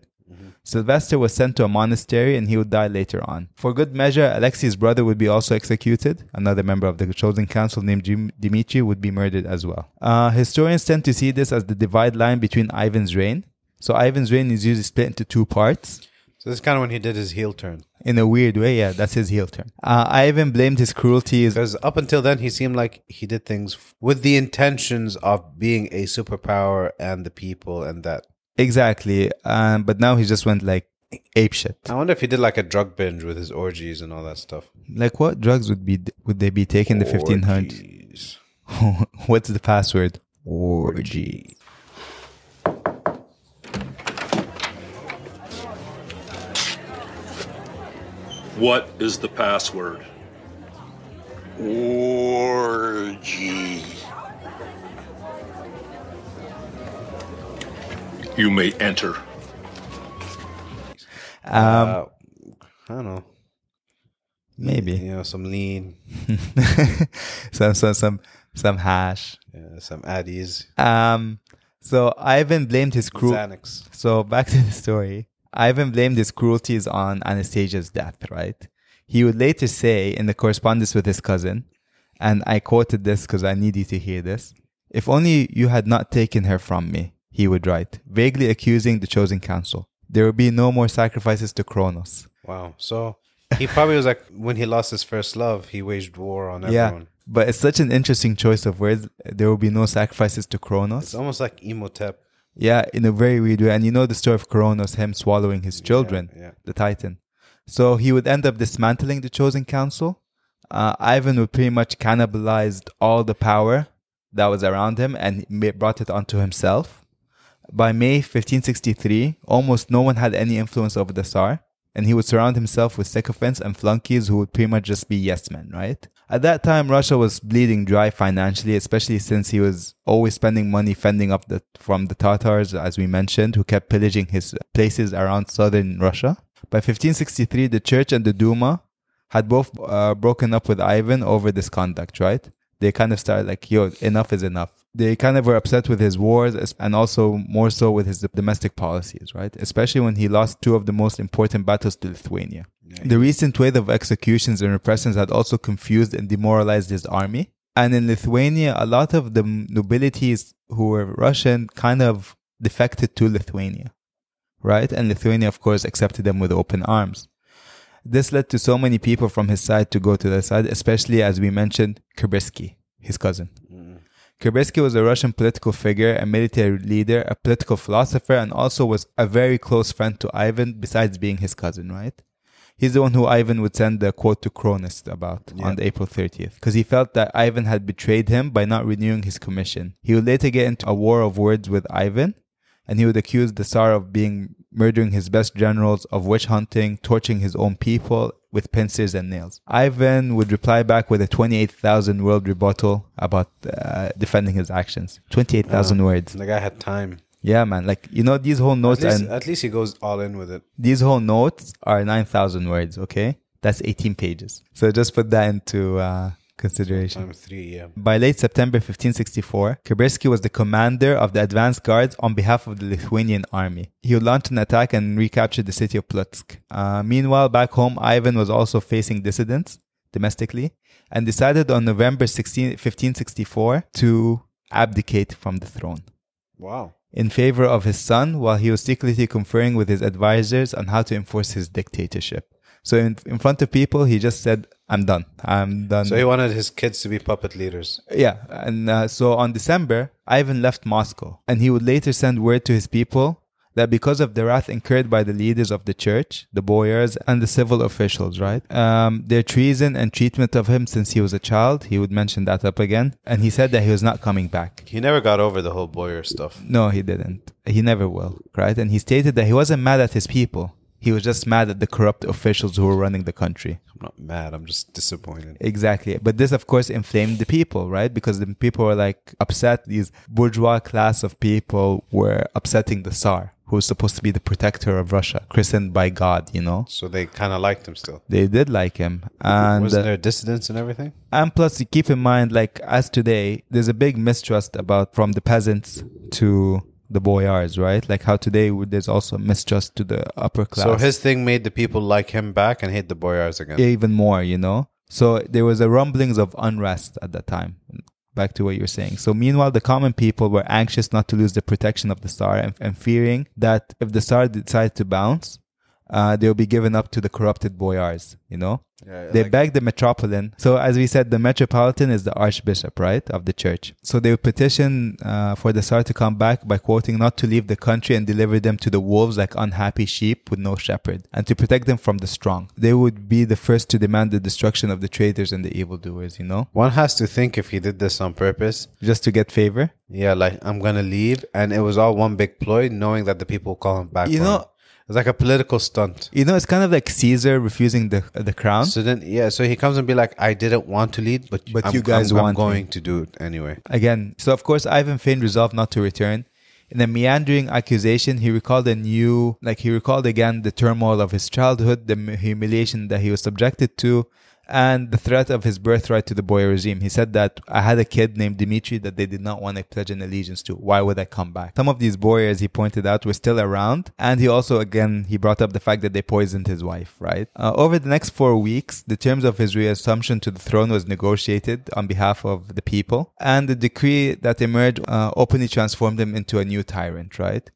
Speaker 2: Sylvester was sent to a monastery and he would die later on. For good measure, Alexei's brother would be also executed. Another member of the chosen council named Dim- Dimitri would be murdered as well. Uh, historians tend to see this as the divide line between Ivan's reign. So Ivan's reign is usually split into two parts.
Speaker 3: So this is kind of when he did his heel turn.
Speaker 2: In a weird way, yeah, that's his heel turn. Uh, Ivan blamed his cruelties.
Speaker 3: Because up until then, he seemed like he did things f- with the intentions of being a superpower and the people and that.
Speaker 2: Exactly. Um, but now he just went like ape shit.
Speaker 3: I wonder if he did like a drug binge with his orgies and all that stuff.
Speaker 2: Like what drugs would be would they be taking the 1500?
Speaker 3: Orgies.
Speaker 2: What's the password? Orgy.
Speaker 7: What is the password?
Speaker 1: Orgy.
Speaker 7: You may enter.
Speaker 2: Um,
Speaker 3: Uh, I don't know.
Speaker 2: maybe
Speaker 3: You know, some lean,
Speaker 2: some some some some hash.
Speaker 3: uh, some addies,
Speaker 2: Um, so Ivan blamed his crew.
Speaker 3: Xanax.
Speaker 2: So back to the story. Ivan blamed his cruelties on Anastasia's death, right? He would later say in the correspondence with his cousin, and I quoted this because I need you to hear this. If only you had not taken her from me, he would write, vaguely accusing the chosen council. There will be no more sacrifices to Kronos.
Speaker 3: Wow. So he probably was like when he lost his first love, he waged war on everyone. Yeah.
Speaker 2: But it's such an interesting choice of words. There will be no sacrifices to Kronos.
Speaker 3: It's almost like Emotep.
Speaker 2: Yeah, in a very weird way. And you know the story of Kronos, him swallowing his children,
Speaker 3: yeah.
Speaker 2: the Titan. So he would end up dismantling the chosen council. Uh, Ivan would pretty much cannibalized all the power that was around him and brought it onto himself. By May 1563, almost no one had any influence over the Tsar, and he would surround himself with sycophants and flunkies who would pretty much just be yes men, right? At that time, Russia was bleeding dry financially, especially since he was always spending money fending up the, from the Tatars, as we mentioned, who kept pillaging his places around southern Russia. By 1563, the church and the Duma had both uh, broken up with Ivan over this conduct, right? They kind of started like, yo, enough is enough. They kind of were upset with his wars and also more so with his domestic policies, right? Especially when he lost two of the most important battles to Lithuania. The recent wave of executions and repressions had also confused and demoralized his army. And in Lithuania, a lot of the nobilities who were Russian kind of defected to Lithuania, right? And Lithuania, of course, accepted them with open arms. This led to so many people from his side to go to the side, especially as we mentioned, Kurbsky, his cousin. Mm. Kurbsky was a Russian political figure, a military leader, a political philosopher, and also was a very close friend to Ivan, besides being his cousin, right? He's the one who Ivan would send the quote to Cronus about on the April 30th, because he felt that Ivan had betrayed him by not renewing his commission. He would later get into a war of words with Ivan, and he would accuse the Tsar of being murdering his best generals, of witch hunting, torturing his own people with pincers and nails. Ivan would reply back with a 28,000 word rebuttal about uh, defending his actions. 28,000 words.
Speaker 3: The guy had time.
Speaker 2: Yeah, man. Like, you know, these whole
Speaker 3: At
Speaker 2: notes
Speaker 3: least,
Speaker 2: and
Speaker 3: at least he goes all in with it.
Speaker 2: these whole notes are 9,000 words, okay? That's 18 pages. So just put that into uh, consideration.
Speaker 3: Time three, yeah.
Speaker 2: By late September 1564, Kurbsky was the commander of the advance guards on behalf of the Lithuanian army. He launched an attack and recaptured the city of Polotsk. Uh, meanwhile, back home, Ivan was also facing dissidents domestically and decided on November 16, 1564 to abdicate from the throne
Speaker 3: Wow.
Speaker 2: in favor of his son while he was secretly conferring with his advisors on how to enforce his dictatorship. So in, in front of people, he just said, I'm done. I'm done.
Speaker 3: So he wanted his kids to be puppet leaders.
Speaker 2: Yeah, and uh, so on December, Ivan left Moscow, and he would later send word to his people that because of the wrath incurred by the leaders of the church, the boyars, and the civil officials, right, um, their treason and treatment of him since he was a child, he would mention that up again, and he said that he was not coming back.
Speaker 3: He never got over the whole boyar stuff.
Speaker 2: No, he didn't. He never will, right? And he stated that he wasn't mad at his people. He was just mad at the corrupt officials who were running the country.
Speaker 3: I'm not mad. I'm just disappointed.
Speaker 2: Exactly. But this, of course, inflamed the people, right? Because the people were like upset. These bourgeois class of people were upsetting the Tsar, who was supposed to be the protector of Russia, christened by God, you know?
Speaker 3: So they kind of liked him still.
Speaker 2: They did like him. And,
Speaker 3: Wasn't
Speaker 2: uh,
Speaker 3: there dissidents and everything?
Speaker 2: and plus, you keep in mind, like, as today, there's a big mistrust about from the peasants to the boyars, right? Like how today there's also mistrust to the upper class.
Speaker 3: So his thing made the people like him back and hate the boyars again.
Speaker 2: even more, you know. So there was a rumblings of unrest at that time. Back to what you're saying. So meanwhile, the common people were anxious not to lose the protection of the Tsar and, and fearing that if the Tsar decided to bounce, uh, they'll be given up to the corrupted boyars, you know? they beg the metropolitan. So as we said, the metropolitan is the archbishop, right, of the church. So they petition uh, for the Tsar to come back by quoting not to leave the country and deliver them to the wolves like unhappy sheep with no shepherd, and to protect them from the strong. They would be the first to demand the destruction of the traitors and the evildoers, you know,
Speaker 3: One has to think if he did this on purpose.
Speaker 2: just to get favor.
Speaker 3: Yeah, like I'm gonna leave, and it was all one big ploy, knowing that the people will call him back.
Speaker 2: You know-
Speaker 3: him. It's like a political stunt.
Speaker 2: You know, it's kind of like Caesar refusing the the crown.
Speaker 3: So then, yeah, so he comes and be like, "I didn't want to lead, but
Speaker 2: But
Speaker 3: I'm,
Speaker 2: you guys
Speaker 3: I'm, I'm
Speaker 2: want me."
Speaker 3: going to do it anyway."
Speaker 2: Again, so of course, Ivan feigned resolved not to return. In a meandering accusation, he recalled a new, like he recalled again the turmoil of his childhood, the humiliation that he was subjected to, and the threat of his birthright to the boyar regime. He said that I had a kid named Dimitri that they did not want to pledge an allegiance to. Why would I come back? Some of these boyars, he pointed out, were still around. And he also, again, he brought up the fact that they poisoned his wife, right? Uh, over the next four weeks, the terms of his reassumption to the throne was negotiated on behalf of the people. And the decree that emerged uh, openly transformed him into a new tyrant, right?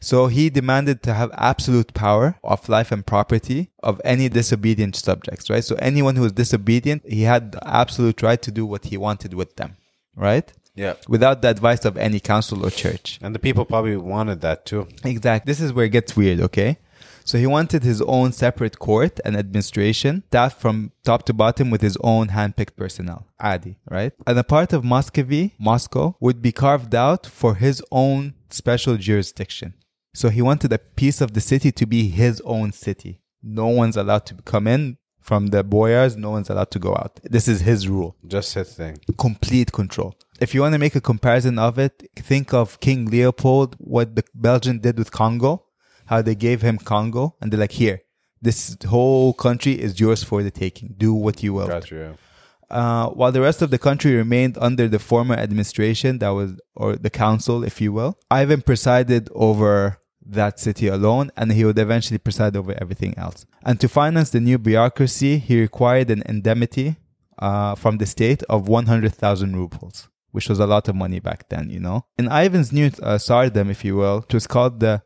Speaker 2: So he demanded to have absolute power of life and property of any disobedient subjects, right? So anyone who was disobedient, he had the absolute right to do what he wanted with them, right?
Speaker 3: Yeah.
Speaker 2: Without the advice of any council or church.
Speaker 3: And the people probably wanted that too.
Speaker 2: Exactly. This is where it gets weird, okay? So he wanted his own separate court and administration, staffed from top to bottom with his own handpicked personnel, Adi, right? And a part of Muscovy, Moscow, would be carved out for his own special jurisdiction. So he wanted a piece of the city to be his own city. No one's allowed to come in from the boyars. No one's allowed to go out. This is his rule.
Speaker 3: Just his thing.
Speaker 2: Complete control. If you want to make a comparison of it, think of King Leopold, what the Belgian did with Congo, how they gave him Congo, and they're like, here, this whole country is yours for the taking. Do what you will.
Speaker 3: Gotcha.
Speaker 2: Uh, while the rest of the country remained under the former administration, that was, or the council, if you will, Ivan presided over that city alone, and he would eventually preside over everything else. And to finance the new bureaucracy, he required an indemnity uh, from the state of 100,000 rubles, which was a lot of money back then, you know. In Ivan's new uh, tsardom, if you will, it was called the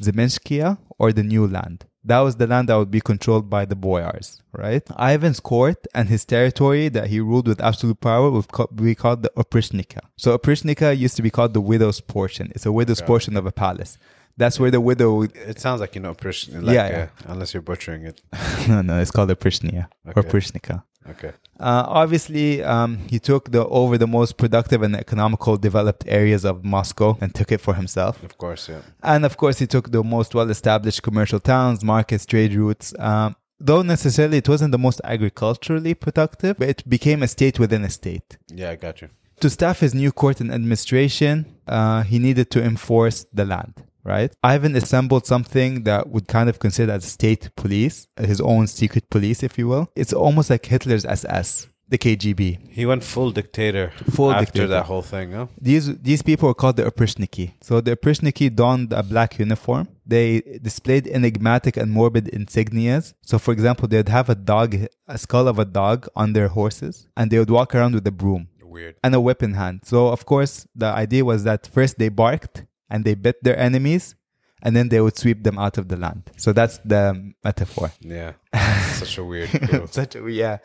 Speaker 2: Zemenskia, or the New Land. That was the land that would be controlled by the boyars, right? Ivan's court and his territory that he ruled with absolute power would be called the Oprishnika. So Oprishnika used to be called the widow's portion. It's a widow's portion of a palace. That's where the widow
Speaker 3: It sounds like you know Prishn. Like,
Speaker 2: Yeah,
Speaker 3: uh, unless you're butchering it.
Speaker 2: no, no, it's called a Prishnia or
Speaker 3: Okay.
Speaker 2: Prishnika.
Speaker 3: Okay.
Speaker 2: Uh, obviously, um, he took the over the most productive and economical developed areas of Moscow and took it for himself.
Speaker 3: Of course. Yeah.
Speaker 2: And of course, he took the most well established commercial towns, markets, trade routes. Um, though necessarily it wasn't the most agriculturally productive, but it became a state within a state.
Speaker 3: Yeah, I got you.
Speaker 2: To staff his new court and administration, uh, he needed to enforce the land, right? Ivan assembled something that would kind of consider as state police, his own secret police, if you will. It's almost like Hitler's SS, the KGB.
Speaker 3: He went full dictator
Speaker 2: Full
Speaker 3: after
Speaker 2: dictator.
Speaker 3: that whole thing, huh?
Speaker 2: These these people were called the Oprishniki. So the Oprishniki donned a black uniform. They displayed enigmatic and morbid insignias. So for example, they'd have a dog, a skull of a dog on their horses, and they would walk around with a broom
Speaker 3: Weird.
Speaker 2: and a whip in hand. So of course, the idea was that first they barked and they bit their enemies, and then they would sweep them out of the land. So that's the metaphor.
Speaker 3: Yeah. Such a weird.
Speaker 2: Such a yeah.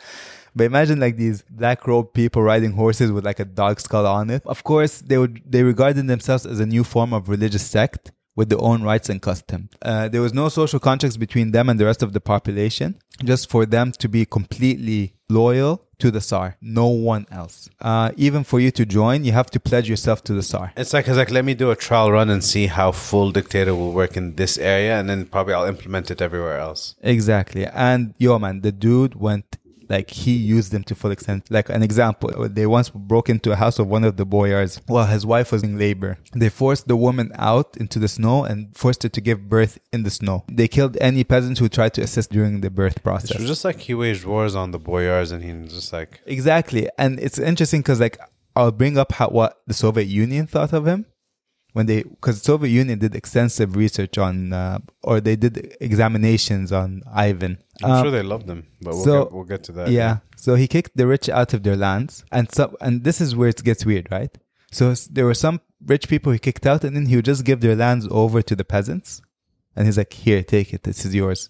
Speaker 2: But imagine like these black robed people riding horses with like a dog skull on it. Of course, they would they regarded themselves as a new form of religious sect with their own rights and custom. Uh, there was no social contracts between them and the rest of the population, just for them to be completely loyal to the Tsar, no one else. Uh, even for you to join, you have to pledge yourself to the Tsar.
Speaker 3: It's like it's like let me do a trial run and see how full dictator will work in this area, and then probably I'll implement it everywhere else.
Speaker 2: Exactly. And yo, man, the dude went like he used them to full extent. Like an example, they once broke into a house of one of the boyars while his wife was in labor. They forced the woman out into the snow and forced her to give birth in the snow. They killed any peasants who tried to assist during the birth process.
Speaker 3: It was just like he waged wars on the boyars, and he just like,
Speaker 2: Exactly. And it's interesting because like I'll bring up how, what the Soviet Union thought of him when they because the Soviet Union did extensive research on uh, or they did examinations on Ivan.
Speaker 3: I'm
Speaker 2: Um,
Speaker 3: sure they loved him, but we'll,
Speaker 2: so-
Speaker 3: get, we'll get to that.
Speaker 2: yeah. So he kicked the rich out of their lands, and so and this is where it gets weird, right? So there were some rich people he kicked out, and then he would just give their lands over to the peasants, and he's like, "Here, take it. This is yours."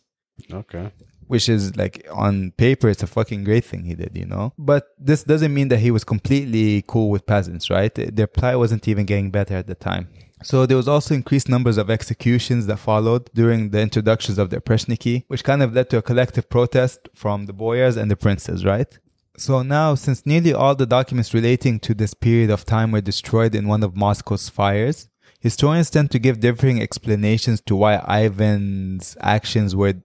Speaker 3: Okay.
Speaker 2: Which is like on paper, it's a fucking great thing he did, you know. But this doesn't mean that he was completely cool with peasants, right? Their plight wasn't even getting better at the time. So there was also increased numbers of executions that followed during the introductions of the Preshniki, which kind of led to a collective protest from the boyars and the princes, right? So now, since nearly all the documents relating to this period of time were destroyed in one of Moscow's fires, historians tend to give differing explanations to why Ivan's actions were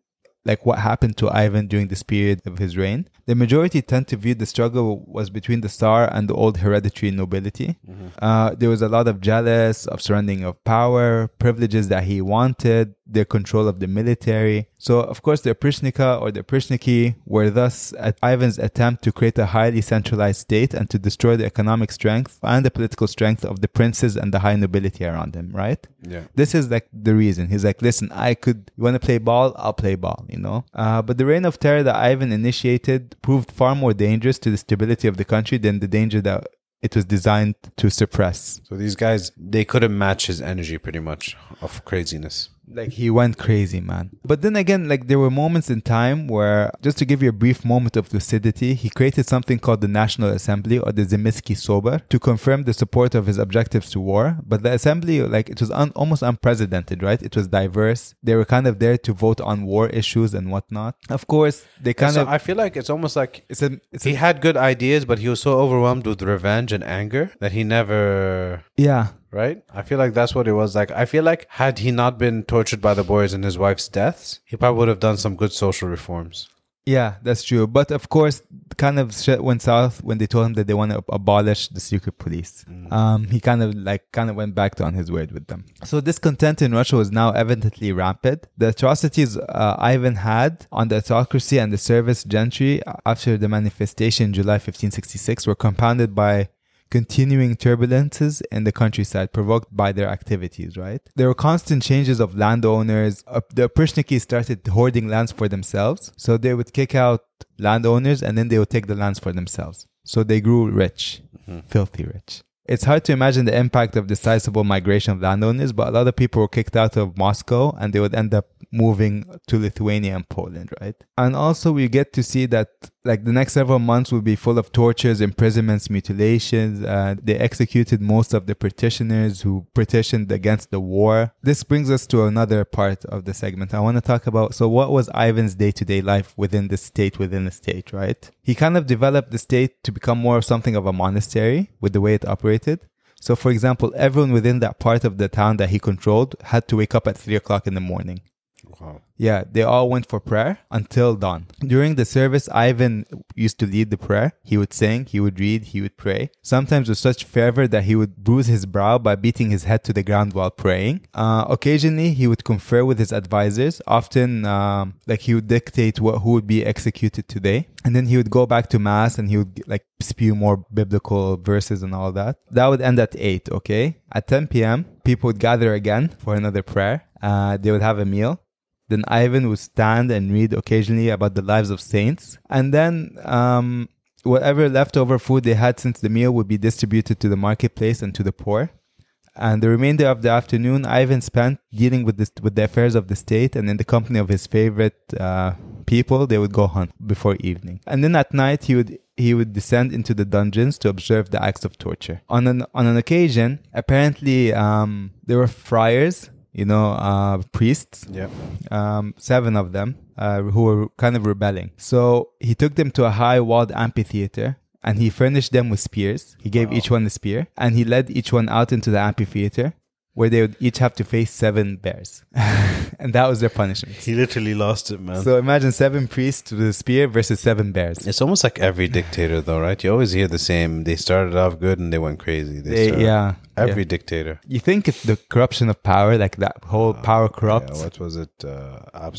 Speaker 2: like what happened to Ivan during this period of his reign. The majority tend to view the struggle was between the Tsar and the old hereditary nobility. Uh, there was a lot of jealous of surrendering of power, privileges that he wanted. Their control of the military. So, of course, the Oprishnika or the Oprishniki were thus at Ivan's attempt to create a highly centralized state and to destroy the economic strength and the political strength of the princes and the high nobility around him, right?
Speaker 3: Yeah.
Speaker 2: This is like the reason. He's like, listen, I could, you want to play ball? I'll play ball, you know? Uh, but the reign of terror that Ivan initiated proved far more dangerous to the stability of the country than the danger that it was designed to suppress.
Speaker 3: So these guys, they couldn't match his energy pretty much of craziness.
Speaker 2: Like he went crazy, man. But then again, like there were moments in time where, just to give you a brief moment of lucidity, he created something called the National Assembly or the Zemsky Sobor to confirm the support of his objectives to war. But the assembly, like it was un- almost unprecedented, right? It was diverse. They were kind of there to vote on war issues and whatnot. Of course, they kind
Speaker 3: so
Speaker 2: of.
Speaker 3: I feel like it's almost like
Speaker 2: it's a. It's
Speaker 3: he
Speaker 2: a,
Speaker 3: had good ideas, but he was so overwhelmed with revenge and anger that he never.
Speaker 2: yeah.
Speaker 3: Right? I feel like that's what it was like. I feel like had he not been tortured by the boys and his wife's deaths, he probably would have done some good social reforms.
Speaker 2: Yeah, that's true. But of course, kind of shit went south when they told him that they want to abolish the secret police. Um, he kind of like kind of went back to on his word with them. So discontent in Russia was now evidently rampant. The atrocities uh, Ivan had on the autocracy and the service gentry after the manifestation in July 1566 were compounded by continuing turbulences in the countryside provoked by their activities, right? There were constant changes of landowners. Uh, the Prishniki started hoarding lands for themselves. So they would kick out landowners and then they would take the lands for themselves. So they grew rich, filthy rich. It's hard to imagine the impact of the sizable migration of landowners, but a lot of people were kicked out of Moscow and they would end up moving to Lithuania and Poland, right? And also we get to see that like the next several months will be full of tortures, imprisonments, mutilations. Uh, they executed most of the petitioners who petitioned against the war. This brings us to another part of the segment. I want to talk about, so what was Ivan's day-to-day life within the state, within the state, right? He kind of developed the state to become more of something of a monastery with the way it operated. So, for example, everyone within that part of the town that he controlled had to wake up at three o'clock in the morning. Yeah, they all went for prayer until dawn. During the service, Ivan used to lead the prayer. He would sing, he would read, he would pray. Sometimes with such fervor that he would bruise his brow by beating his head to the ground while praying. Uh, occasionally, he would confer with his advisors. Often, um, like he would dictate what who would be executed today, and then he would go back to mass and he would like spew more biblical verses and all that. That would end at eight. Okay, at 10 p.m., people would gather again for another prayer. Uh, they would have a meal. Then Ivan would stand and read occasionally about the lives of saints. And then um, whatever leftover food they had since the meal would be distributed to the marketplace and to the poor. And the remainder of the afternoon, Ivan spent dealing with this, with the affairs of the state, and in the company of his favorite uh, people, they would go hunt before evening. And then at night, he would he would descend into the dungeons to observe the acts of torture. On an on an occasion, apparently, um, there were friars, you know, uh, priests,
Speaker 3: Yeah.
Speaker 2: um, seven of them, uh, who were kind of rebelling. So he took them to a high walled amphitheater and he furnished them with spears. He gave each one a spear and he led each one out into the amphitheater where they would each have to face seven bears. and that was their punishment.
Speaker 3: He literally lost it, man.
Speaker 2: So imagine seven priests with a spear versus seven bears.
Speaker 3: it's almost like every dictator, though, right? You always hear the same. They started off good and they went crazy. They
Speaker 2: They-
Speaker 3: started-
Speaker 2: yeah.
Speaker 3: Every
Speaker 2: yeah.
Speaker 3: dictator.
Speaker 2: You think it's the corruption of power, like that whole power corrupts?
Speaker 3: Yeah, what was it? Uh, uh,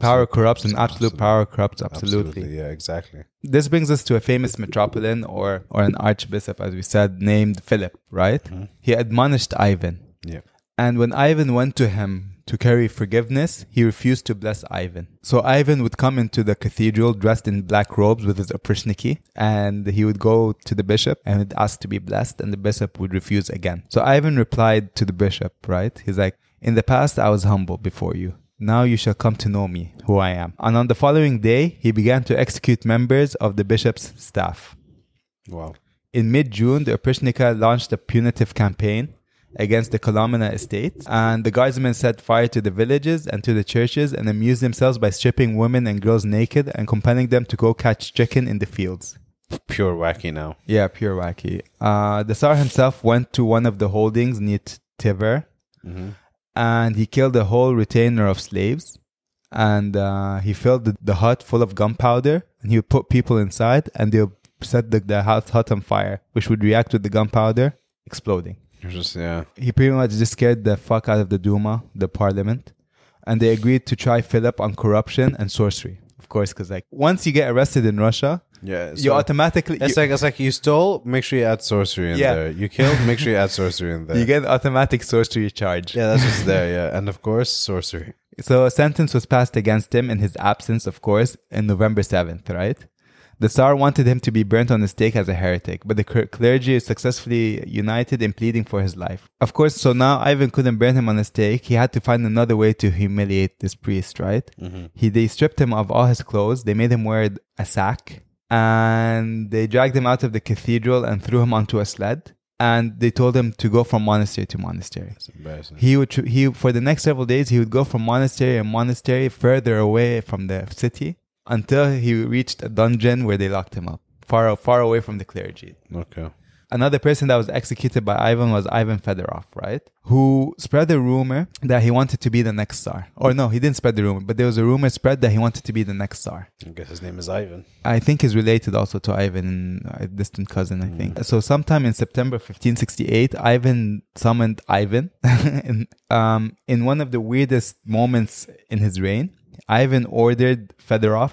Speaker 2: power corrupts and absolute power corrupts absolutely.
Speaker 3: Yeah, exactly.
Speaker 2: This brings us to a famous metropolitan or or an archbishop, as we said, named Philip. Right? Mm-hmm. He admonished Ivan,
Speaker 3: Yeah.
Speaker 2: and when Ivan went to him to carry forgiveness, he refused to bless Ivan. So Ivan would come into the cathedral dressed in black robes with his oprishniki, and he would go to the bishop and would ask to be blessed, and the bishop would refuse again. So Ivan replied to the bishop, right? He's like, "In the past, I was humble before you." Now you shall come to know me, who I am. And on the following day, he began to execute members of the bishop's staff.
Speaker 3: Wow.
Speaker 2: In mid June, the Oprishnika launched a punitive campaign against the Kolomina estates, and the guardsmen set fire to the villages and to the churches and amused themselves by stripping women and girls naked and compelling them to go catch chicken in the fields.
Speaker 3: Pure wacky now.
Speaker 2: Yeah, pure wacky. Uh, the Tsar himself went to one of the holdings near T- Tver, and he killed a whole retainer of slaves. And uh, he filled the, the hut full of gunpowder, and he would put people inside, and they would set the, the hut, hut on fire, which would react with the gunpowder exploding.
Speaker 3: Just yeah.
Speaker 2: He pretty much just scared the fuck out of the Duma, the parliament. and they agreed to try Philip on corruption and sorcery. Of course, because like once you get arrested in Russia,
Speaker 3: Yeah,
Speaker 2: you automatically
Speaker 3: It's
Speaker 2: you,
Speaker 3: like it's like you stole. Make sure you add sorcery in
Speaker 2: Yeah.
Speaker 3: there. You killed. Make sure you add sorcery in there.
Speaker 2: you get automatic sorcery charge.
Speaker 3: yeah, that's just there. Yeah, and of course sorcery.
Speaker 2: So a sentence was passed against him in his absence, of course, in November 7th, right? The Tsar wanted him to be burnt on the stake as a heretic, but the clergy is successfully united in pleading for his life. Of course, so now Ivan couldn't burn him on the stake. He had to find another way to humiliate this priest, right? Mm-hmm. He they stripped him of all his clothes. They made him wear a sack, and they dragged him out of the cathedral and threw him onto a sled. And they told him to go from monastery to monastery.
Speaker 3: It's embarrassing.
Speaker 2: He would he for the next several days he would go from monastery and monastery further away from the city until he reached a dungeon where they locked him up, far far away from the clergy.
Speaker 3: okay.
Speaker 2: Another person that was executed by Ivan was Ivan Fedorov, right? Who spread the rumor that he wanted to be the next Tsar. Or no, he didn't spread the rumor, but there was a rumor spread that he wanted to be the next Tsar.
Speaker 3: I guess his name is Ivan.
Speaker 2: I think he's related also to Ivan, a distant cousin, I think. So sometime in September 1568, Ivan summoned Ivan. in, um, in one of the weirdest moments in his reign, Ivan ordered Fedorov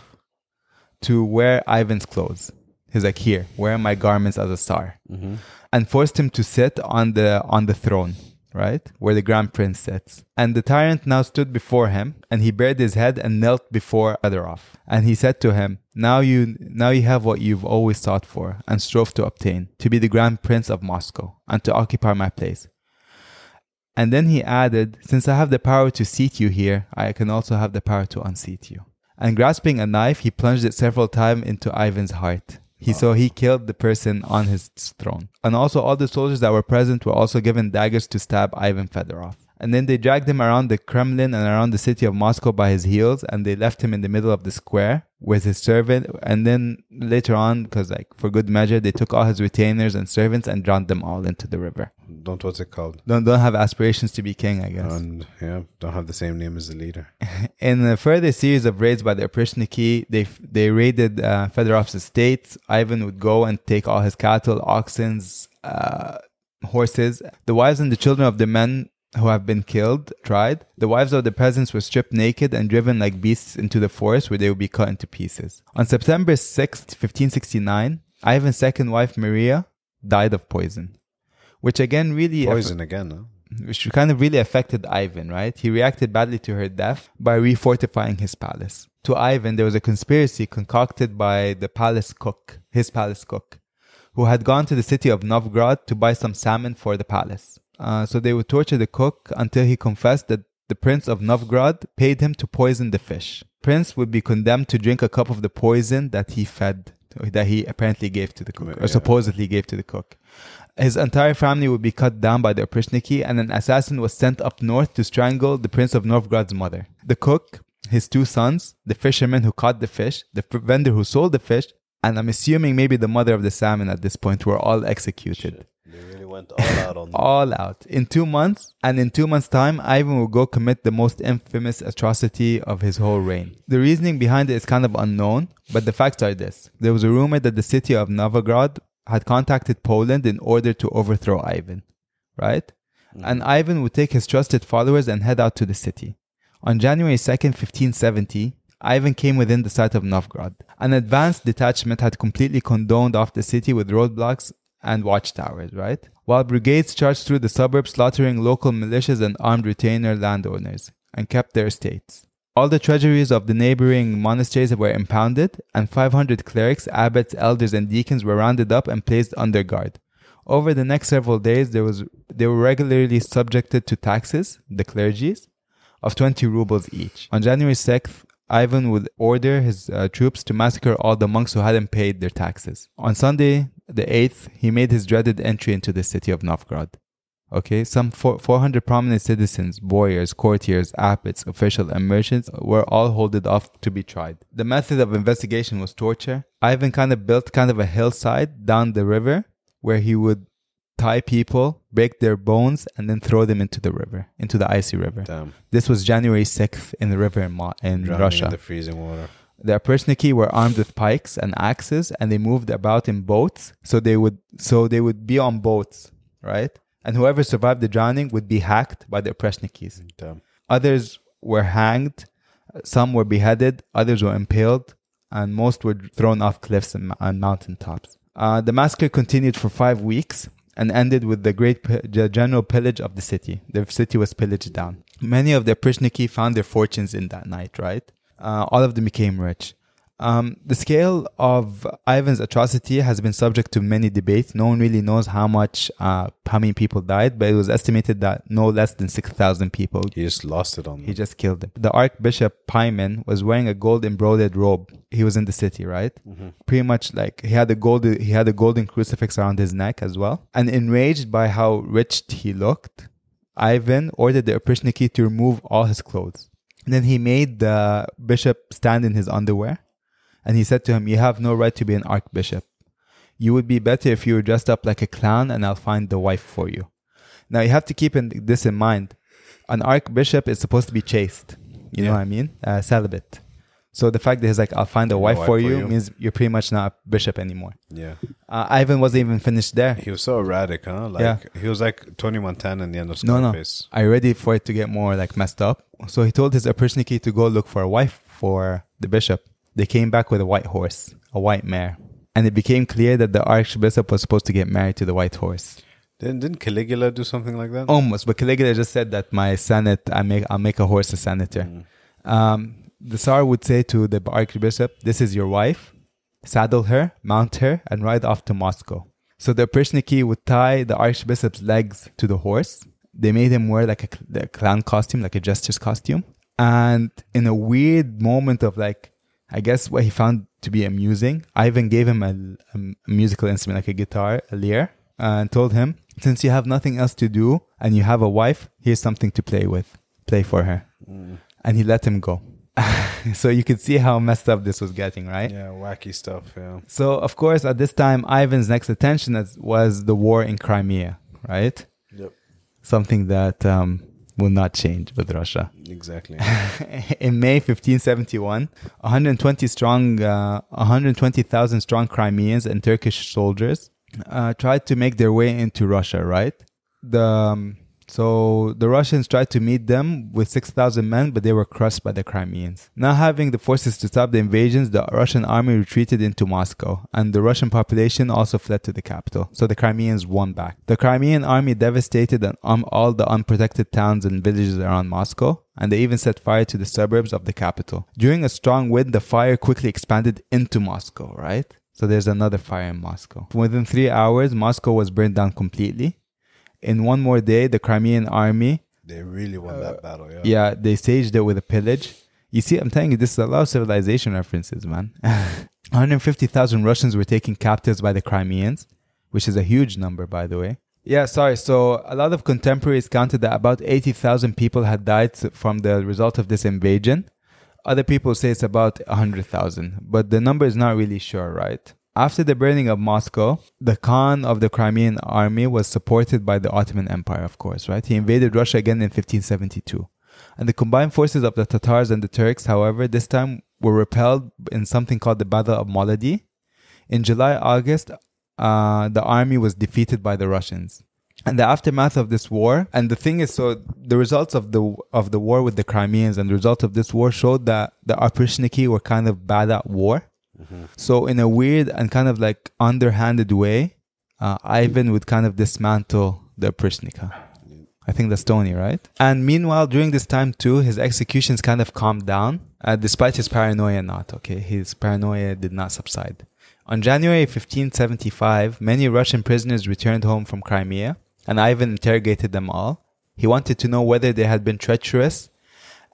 Speaker 2: to wear Ivan's clothes. He's like, here, wear my garments as a Tsar. Mm-hmm. And forced him to sit on the on the throne, right? Where the Grand Prince sits. And the tyrant now stood before him, and he bared his head and knelt before Fedorov. And he said to him, Now you now you have what you've always sought for and strove to obtain, to be the Grand Prince of Moscow, and to occupy my place. And then he added, Since I have the power to seat you here, I can also have the power to unseat you. And grasping a knife, he plunged it several times into Ivan's heart. He so he killed the person on his throne. And also all the soldiers that were present were also given daggers to stab Ivan Fedorov. And then they dragged him around the Kremlin and around the city of Moscow by his heels, and they left him in the middle of the square with his servant. And then later on, because like for good measure, they took all his retainers and servants and drowned them all into the river.
Speaker 3: Don't what's it called?
Speaker 2: Don't don't have aspirations to be king, I guess.
Speaker 3: And yeah, don't have the same name as the leader.
Speaker 2: In a further series of raids by the Oprichniki, they they raided uh, Fedorov's estates. Ivan would go and take all his cattle, oxen, uh, horses. The wives and the children of the men who have been killed tried. The wives of the peasants were stripped naked and driven like beasts into the forest where they would be cut into pieces. On September 6th, 1569, Ivan's second wife, Maria, died of poison. Which again really
Speaker 3: Poison again, huh?
Speaker 2: which kind of really affected Ivan, right? He reacted badly to her death by refortifying his palace. To Ivan, there was a conspiracy concocted by the palace cook, his palace cook, who had gone to the city of Novgorod to buy some salmon for the palace. Uh, so they would torture the cook until he confessed that the prince of Novgorod paid him to poison the fish. Prince would be condemned to drink a cup of the poison that he fed, that he apparently gave to the cook, or
Speaker 3: Yeah.
Speaker 2: supposedly gave to the cook. His entire family would be cut down by the Oprichniki, and an assassin was sent up north to strangle the Prince of Novgorod's mother. The cook, his two sons, the fisherman who caught the fish, the f- vendor who sold the fish, and I'm assuming maybe the mother of the salmon at this point were all executed.
Speaker 3: Really went all out on
Speaker 2: All out. In two months, and in two months' time, Ivan will go commit the most infamous atrocity of his whole reign. The reasoning behind it is kind of unknown, but the facts are this. There was a rumor that the city of Novgorod had contacted Poland in order to overthrow Ivan, right? Mm. And Ivan would take his trusted followers and head out to the city. On January 2nd, 1570, Ivan came within the sight of Novgorod. An advanced detachment had completely condoned off the city with roadblocks and watchtowers, right? While brigades charged through the suburbs, slaughtering local militias and armed retainer landowners, and kept their estates. All the treasuries of the neighboring monasteries were impounded, and 500 clerics, abbots, elders, and deacons were rounded up and placed under guard. Over the next several days, there was they were regularly subjected to taxes, the clergies, of 20 rubles each. On January 6th, Ivan would order his uh, troops to massacre all the monks who hadn't paid their taxes. On Sunday, the 8th, he made his dreaded entry into the city of Novgorod. Okay, some 400 prominent citizens, boyars, courtiers, abbots, officials, and merchants were all holded off to be tried. The method of investigation was torture. Ivan kind of built kind of a hillside down the river where he would tie people, break their bones, and then throw them into the river, into the icy river.
Speaker 3: Damn.
Speaker 2: This was January 6th in the river in, Mo- in
Speaker 3: Drowning
Speaker 2: Russia.
Speaker 3: in the freezing water.
Speaker 2: The Oprichniki were armed with pikes and axes, and they moved about in boats. So they would, so they would be on boats, right? And whoever survived the drowning would be hacked by the Oprichniki.
Speaker 3: Damn.
Speaker 2: Others were hanged, some were beheaded, others were impaled, and most were thrown off cliffs and, and mountain tops. Uh, the massacre continued for five weeks and ended with the great the general pillage of the city. The city was pillaged down. Many of the Prishniki found their fortunes in that night, right? Uh, all of them became rich. Um, the scale of Ivan's atrocity has been subject to many debates. No one really knows how much, uh, how many people died, but it was estimated that no less than 6,000 people
Speaker 3: He just lost it on them.
Speaker 2: he just killed them. The Archbishop Pimen was wearing a gold embroidered robe. He was in the city, right? Pretty much like he had a gold he had a golden crucifix around his neck as well. And enraged by how rich he looked, Ivan ordered the Oprichniki to remove all his clothes. Then he made the bishop stand in his underwear, and he said to him, "You have no right to be an archbishop. You would be better if you were dressed up like a clown, and I'll find the wife for you." Now you have to keep in, this in mind an archbishop is supposed to be chaste. You know what I mean? Uh, celibate. So the fact that he's like, I'll find a wife, for, you, means you're pretty much not a bishop anymore.
Speaker 3: Yeah.
Speaker 2: Uh, Ivan wasn't even finished there.
Speaker 3: He was so erratic, huh? Like
Speaker 2: Yeah.
Speaker 3: he was like Tony Montana in the end of
Speaker 2: No, no.
Speaker 3: Scarface.
Speaker 2: Are you ready for it to get more like messed up? So he told his Oprichniki to go look for a wife for the bishop. They came back with a white horse, a white mare. And it became clear that the archbishop was supposed to get married to the white horse.
Speaker 3: Didn't, didn't Caligula do something like that?
Speaker 2: Almost, but Caligula just said that my senate, I make, I'll make a horse a senator. Um, the Tsar would say to the archbishop, "This is your wife. Saddle her, mount her, and ride off to Moscow." So the Prishniki would tie the archbishop's legs to the horse. They made him wear like a, a clown costume, like a jester's costume. And in a weird moment of like, I guess what he found to be amusing, Ivan gave him a, a musical instrument, like a guitar, a lyre, and told him, since you have nothing else to do and you have a wife, here's something to play with. Play for her. Mm. And he let him go. so you could see how messed up this was getting, right?
Speaker 3: Yeah, wacky stuff. Yeah.
Speaker 2: So, of course, at this time, Ivan's next attention was the war in Crimea, right?
Speaker 3: Yep.
Speaker 2: Something that um, will not change with Russia.
Speaker 3: Exactly.
Speaker 2: in May 1571, 120 strong, uh, 120,000 strong Crimeans and Turkish soldiers uh, tried to make their way into Russia. Right, the um, so the Russians tried to meet them with 6,000 men, but they were crushed by the Crimeans. Not having the forces to stop the invasions, the Russian army retreated into Moscow, and the Russian population also fled to the capital. So the Crimeans won back. The Crimean army devastated all the unprotected towns and villages around Moscow, and they even set fire to the suburbs of the capital. During a strong wind, the fire quickly expanded into Moscow, right? So there's another fire in Moscow. Within three hours, Moscow was burned down completely. In one more day, the Crimean army
Speaker 3: they really won that uh, battle. Yeah.
Speaker 2: yeah, they staged it with a pillage. You see, I'm telling you, this is a lot of civilization references, man. 150,000 Russians were taken captives by the Crimeans, which is a huge number, by the way. Yeah, sorry. So a lot of contemporaries counted that about 80,000 people had died from the result of this invasion. Other people say it's about 100,000, but the number is not really sure, right? After the burning of Moscow, the Khan of the Crimean army was supported by the Ottoman Empire, of course, right? He invaded Russia again in 1572. And the combined forces of the Tatars and the Turks, however, this time were repelled in something called the Battle of Molody. In July, August, uh, the army was defeated by the Russians. And the aftermath of this war, and the thing is, so the results of the of the war with the Crimeans and the result of this war showed that the Oprichniki were kind of bad at war. So in a weird and kind of like underhanded way, uh, Ivan would kind of dismantle the Oprishnika. I think that's Tony, right? And meanwhile, during this time too, his executions kind of calmed down, uh, despite his paranoia not. Okay, his paranoia did not subside. On January 1575, many Russian prisoners returned home from Crimea, and Ivan interrogated them all. He wanted to know whether they had been treacherous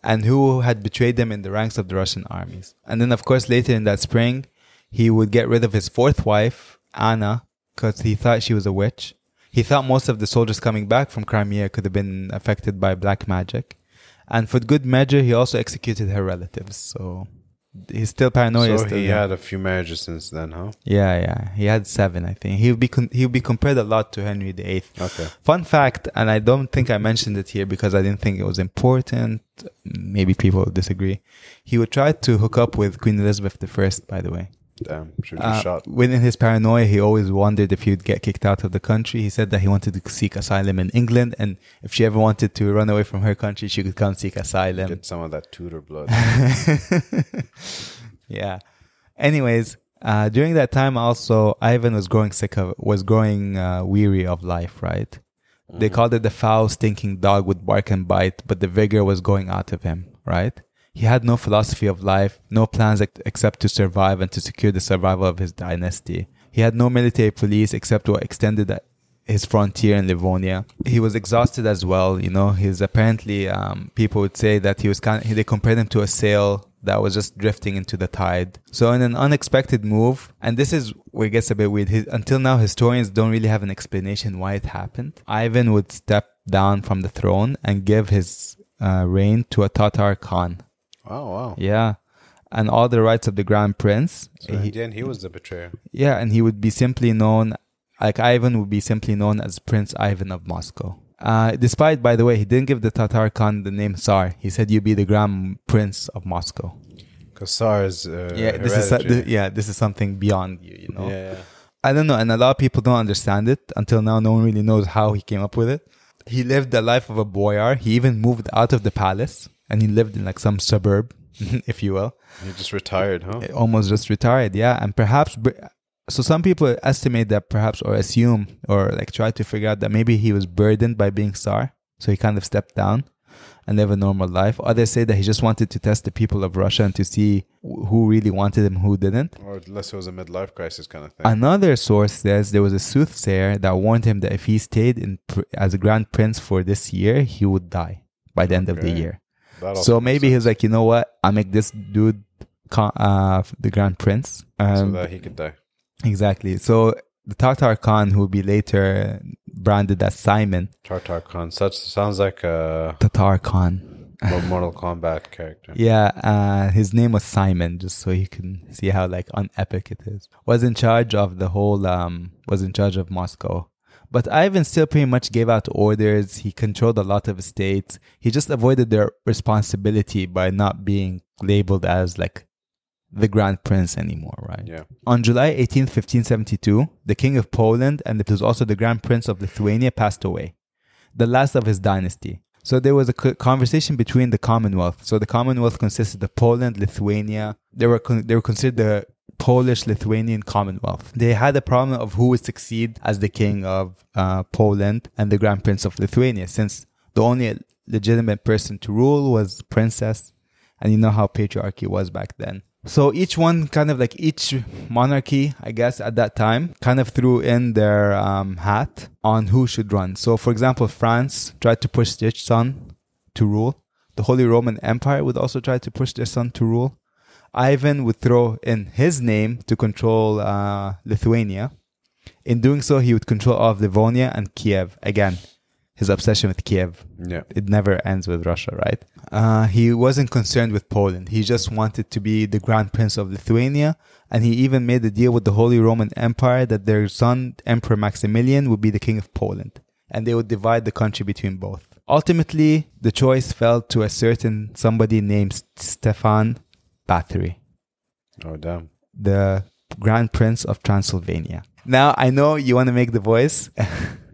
Speaker 2: and who had betrayed them in the ranks of the Russian armies. And then, of course, later in that spring, he would get rid of his fourth wife, Anna, because he thought she was a witch. He thought most of the soldiers coming back from Crimea could have been affected by black magic. And for good measure, he also executed her relatives. So he's still paranoid.
Speaker 3: So
Speaker 2: still
Speaker 3: he
Speaker 2: there.
Speaker 3: had a few marriages since then, huh?
Speaker 2: Yeah, yeah. He had seven, I think. He'll be con- he'll be compared a lot to Henry VIII.
Speaker 3: Okay.
Speaker 2: Fun fact, and I don't think I mentioned it here because I didn't think it was important. Maybe people disagree. He would try to hook up with Queen Elizabeth I, by the way.
Speaker 3: Damn, should
Speaker 2: Uh,
Speaker 3: shot.
Speaker 2: within his paranoia, he always wondered if he would get kicked out of the country. He said that he wanted to seek asylum in England, and if she ever wanted to run away from her country, she could come seek asylum.
Speaker 3: Get some of that Tudor blood.
Speaker 2: yeah. Anyways, uh, during that time, also Ivan was growing sick of, was growing uh, weary of life. Right? They called it the foul, stinking dog would bark and bite, but the vigor was going out of him. Right? He had no philosophy of life, no plans ex- except to survive and to secure the survival of his dynasty. He had no military police except what extended his frontier in Livonia. He was exhausted as well. You know, he's apparently um, people would say that he was kind. Of, they compared him to a sail that was just drifting into the tide. So in an unexpected move, and this is where it gets a bit weird. His, until now, historians don't really have an explanation why it happened. Ivan would step down from the throne and give his uh, reign to a Tatar Khan.
Speaker 3: Oh wow.
Speaker 2: Yeah. And all the rights of the Grand Prince.
Speaker 3: So
Speaker 2: he-
Speaker 3: in the end, he was the betrayer.
Speaker 2: yeah, and he would be simply known, like Ivan would be simply known as Prince Ivan of Moscow. Uh, despite, by the way, he didn't give the Tatar Khan the name Tsar. He said, "You be the Grand Prince of Moscow."
Speaker 3: Because Tsar is uh,
Speaker 2: yeah, this is yeah, this is something beyond you. You know.
Speaker 3: yeah, yeah.
Speaker 2: I don't know, and a lot of people don't understand it until now. No one really knows how he came up with it. He lived the life of a boyar. He even moved out of the palace, and he lived in like some suburb, if you will.
Speaker 3: He just retired, huh?
Speaker 2: almost just retired yeah and perhaps so some people estimate that perhaps or assume or like try to figure out that maybe he was burdened by being tsar so he kind of stepped down and live a normal life others say that he just wanted to test the people of russia and to see who really wanted him who didn't
Speaker 3: Or unless it was a midlife crisis kind of thing.
Speaker 2: another source says there was a soothsayer that warned him that if he stayed in pr- as a grand prince for this year he would die by the end of the year So maybe he
Speaker 3: sense.
Speaker 2: was like you know what i'll make this dude uh, the grand prince
Speaker 3: so
Speaker 2: um,
Speaker 3: that he could die.
Speaker 2: Exactly. So the Tartar Khan, who will be later branded as Simon,
Speaker 3: Tartar Khan. Such sounds like a
Speaker 2: Tatar Khan.
Speaker 3: Mo- Mortal Kombat character.
Speaker 2: Yeah, uh, his name was Simon, just so you can see how like unepic it is. Was in charge of the whole, um, was in charge of Moscow. But Ivan still pretty much gave out orders. He controlled a lot of estates. He just avoided their responsibility by not being labeled as like the Grand Prince anymore, right?
Speaker 3: Yeah.
Speaker 2: On July 18, 1572, the King of Poland and it was also the Grand Prince of Lithuania passed away, the last of his dynasty. So there was a conversation between the Commonwealth. So the Commonwealth consisted of Poland, Lithuania. They were con- they were considered the Polish Lithuanian Commonwealth. They had a problem of who would succeed as the king of uh, Poland and the Grand Prince of Lithuania, since the only legitimate person to rule was princess, and you know how patriarchy was back then. So each one kind of like each monarchy, I guess, at that time, kind of threw in their um, hat on who should run. So, for example, France tried to push their son to rule. The Holy Roman Empire would also try to push their son to rule. Ivan would throw in his name to control uh, Lithuania. In doing so, he would control all of Livonia and Kiev. Again, his obsession with Kiev
Speaker 3: Yeah.
Speaker 2: it never ends with Russia, right? Uh, he wasn't concerned with Poland. He just wanted to be the Grand Prince of Lithuania, and he even made a deal with the Holy Roman Empire that their son, Emperor Maximilian, would be the king of Poland, and they would divide the country between both. Ultimately, the choice fell to a certain somebody named Stefan Bathory
Speaker 3: Oh damn.
Speaker 2: the Grand Prince of Transylvania. Now, I know you want to make the voice.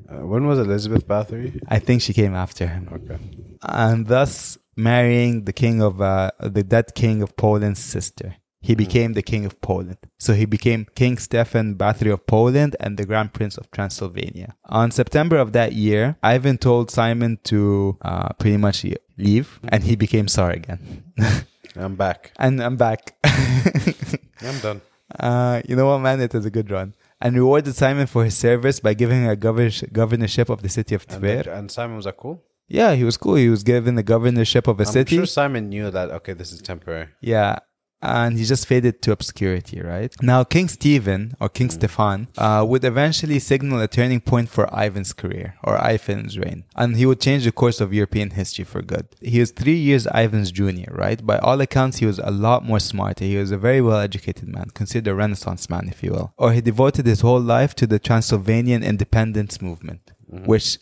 Speaker 3: Uh, when was Elizabeth Bathory?
Speaker 2: I think she came after him.
Speaker 3: Okay.
Speaker 2: and thus marrying the king of uh, the dead king of Poland's sister. He became the king of Poland. So he became King Stefan Bathory of Poland and the Grand Prince of Transylvania. On September of that year, Ivan told Simon to uh, pretty much leave, and he became Tsar again.
Speaker 3: I'm back.
Speaker 2: and I'm back.
Speaker 3: I'm done.
Speaker 2: Uh, you know what, man? It was a good run. And rewarded Simon for his service by giving him a governor- governorship of the city of
Speaker 3: And,
Speaker 2: Tver.
Speaker 3: the- and Simon was like, cool.
Speaker 2: Yeah, he was cool. He was given the governorship of a
Speaker 3: I'm
Speaker 2: city.
Speaker 3: sure Simon knew that. Okay, this is temporary.
Speaker 2: Yeah. And he just faded to obscurity, right? Now, King Stephen, or King Stefan, uh, would eventually signal a turning point for Ivan's career, or Ivan's reign. And he would change the course of European history for good. He was three years Ivan's junior, right? By all accounts, he was a lot more smarter. He was a very well educated man, considered a Renaissance man, if you will. Or he devoted his whole life to the Transylvanian independence movement, which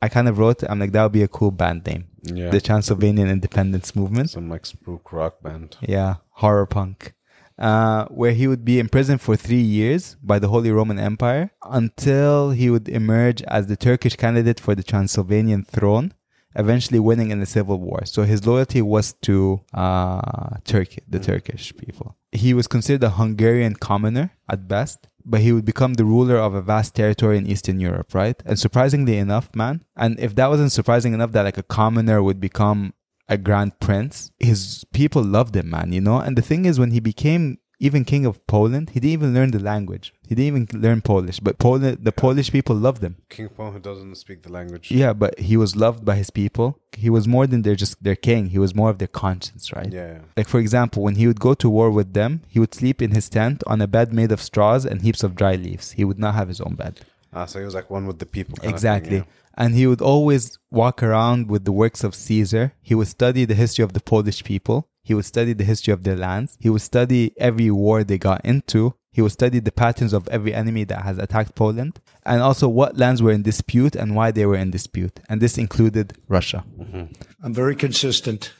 Speaker 2: I kind of wrote, I'm like, that would be a cool band name.
Speaker 3: Yeah.
Speaker 2: The Transylvanian independence movement.
Speaker 3: Some like spook rock band.
Speaker 2: Yeah, horror punk. uh, where he would be imprisoned for three years by the Holy Roman Empire until he would emerge as the Turkish candidate for the Transylvanian throne, eventually winning in the civil war. So his loyalty was to uh, Turkey, the Turkish people. He was considered a Hungarian commoner at best, but he would become the ruler of a vast territory in Eastern Europe, right? And surprisingly enough, man, and if that wasn't surprising enough that like a commoner would become a grand prince, his people loved him, man, you know? And the thing is, when he became even king of Poland, he didn't even learn the language. He didn't even learn Polish, but Poland, the Polish people loved him.
Speaker 3: King Paul who doesn't speak the language.
Speaker 2: Yeah, but he was loved by his people. He was more than their just their king. He was more of their conscience, right?
Speaker 3: Yeah. yeah.
Speaker 2: Like for example, when he would go to war with them, he would sleep in his tent on a bed made of straws and heaps of dry leaves. He would not have his own bed.
Speaker 3: Ah, so he was like one with the people. of thing,
Speaker 2: Exactly.
Speaker 3: yeah.
Speaker 2: And he would always walk around with the works of Caesar. He would study the history of the Polish people. He would study the history of their lands. He would study every war they got into. He would study the patterns of every enemy that has attacked Poland and also what lands were in dispute and why they were in dispute. And this included Russia. Mm-hmm.
Speaker 8: I'm very consistent.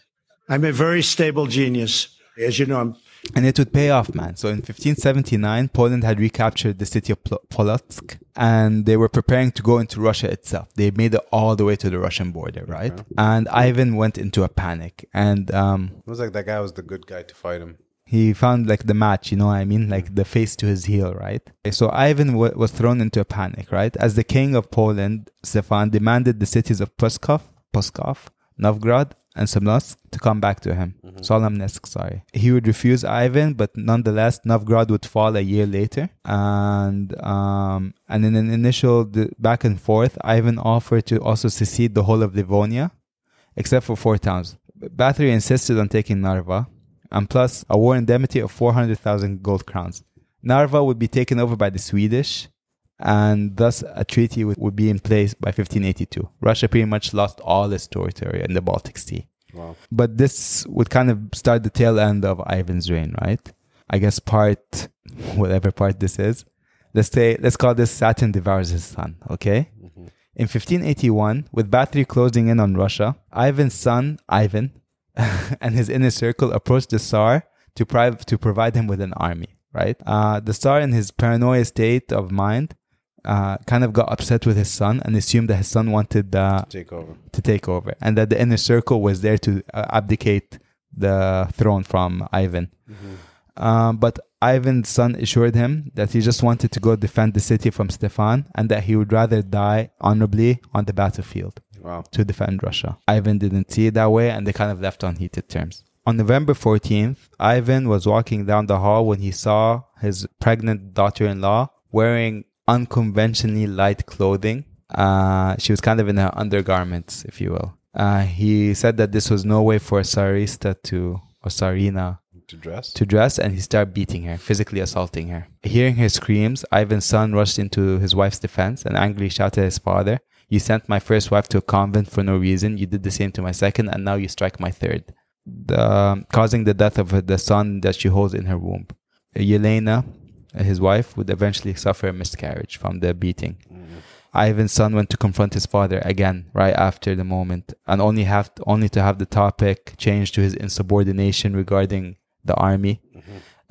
Speaker 8: I'm a very stable genius. As you know, I'm
Speaker 2: And it would pay off, man. So in 1579, Poland had recaptured the city of Polotsk and they were preparing to go into Russia itself. They made it all the way to the Russian border, right? And Ivan went into a panic and um,
Speaker 3: It was like that guy was the good guy to fight him.
Speaker 2: he found like the match, you know what I mean? Like the face to his heel, right? So Ivan w- was thrown into a panic, right? As the king of Poland, Stefan demanded the cities of Pskov, Pskov, Novgorod, and some Smolsk to come back to him. Solemnesk, sorry. He would refuse Ivan, but nonetheless, Novgorod would fall a year later. And um, and in an initial d- back and forth, Ivan offered to also secede the whole of Livonia, except for four towns. Bathory insisted on taking Narva, and plus a war indemnity of 400,000 gold crowns. Narva would be taken over by the Swedish, and thus a treaty would, would be in place by 1582. Russia pretty much lost all its territory in the Baltic Sea.
Speaker 3: Wow.
Speaker 2: But this would kind of start the tail end of Ivan's reign, right? I guess part, whatever part this is, let's say, let's call this Saturn devours his son, okay? In 1581, with Bathory closing in on Russia, Ivan's son, Ivan, and his inner circle approached the Tsar to, pri- to provide him with an army, right? Uh, the Tsar, in his paranoia state of mind, uh, kind of got upset with his son and assumed that his son wanted uh,
Speaker 3: Take over.
Speaker 2: to take over, and that the inner circle was there to uh, abdicate the throne from Ivan. Um, but Ivan's son assured him that he just wanted to go defend the city from Stefan and that he would rather die honorably on the battlefield
Speaker 3: Wow.
Speaker 2: to defend Russia. Ivan didn't see it that way and they kind of left on heated terms. On November 14th, Ivan was walking down the hall when he saw his pregnant daughter in law wearing unconventionally light clothing. Uh, she was kind of in her undergarments, if you will. Uh, he said that this was no way for a Tsarista to, or Tsarina
Speaker 3: To dress.
Speaker 2: to dress and he started beating her, physically assaulting her. Hearing her screams, Ivan's son rushed into his wife's defense and angrily shouted at his father, You sent my first wife to a convent for no reason. You did the same to my second, and now you strike my third. The, causing the death of the son that she holds in her womb. Yelena, his wife, would eventually suffer a miscarriage from the beating. Ivan's son went to confront his father again right after the moment, and only have only to have the topic changed to his insubordination regarding the army.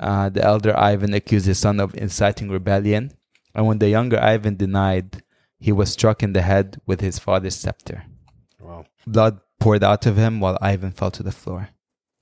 Speaker 2: Uh, the elder Ivan accused his son of inciting rebellion, and when the younger Ivan denied, he was struck in the head with his father's scepter.
Speaker 3: Wow.
Speaker 2: Blood poured out of him while Ivan fell to the floor.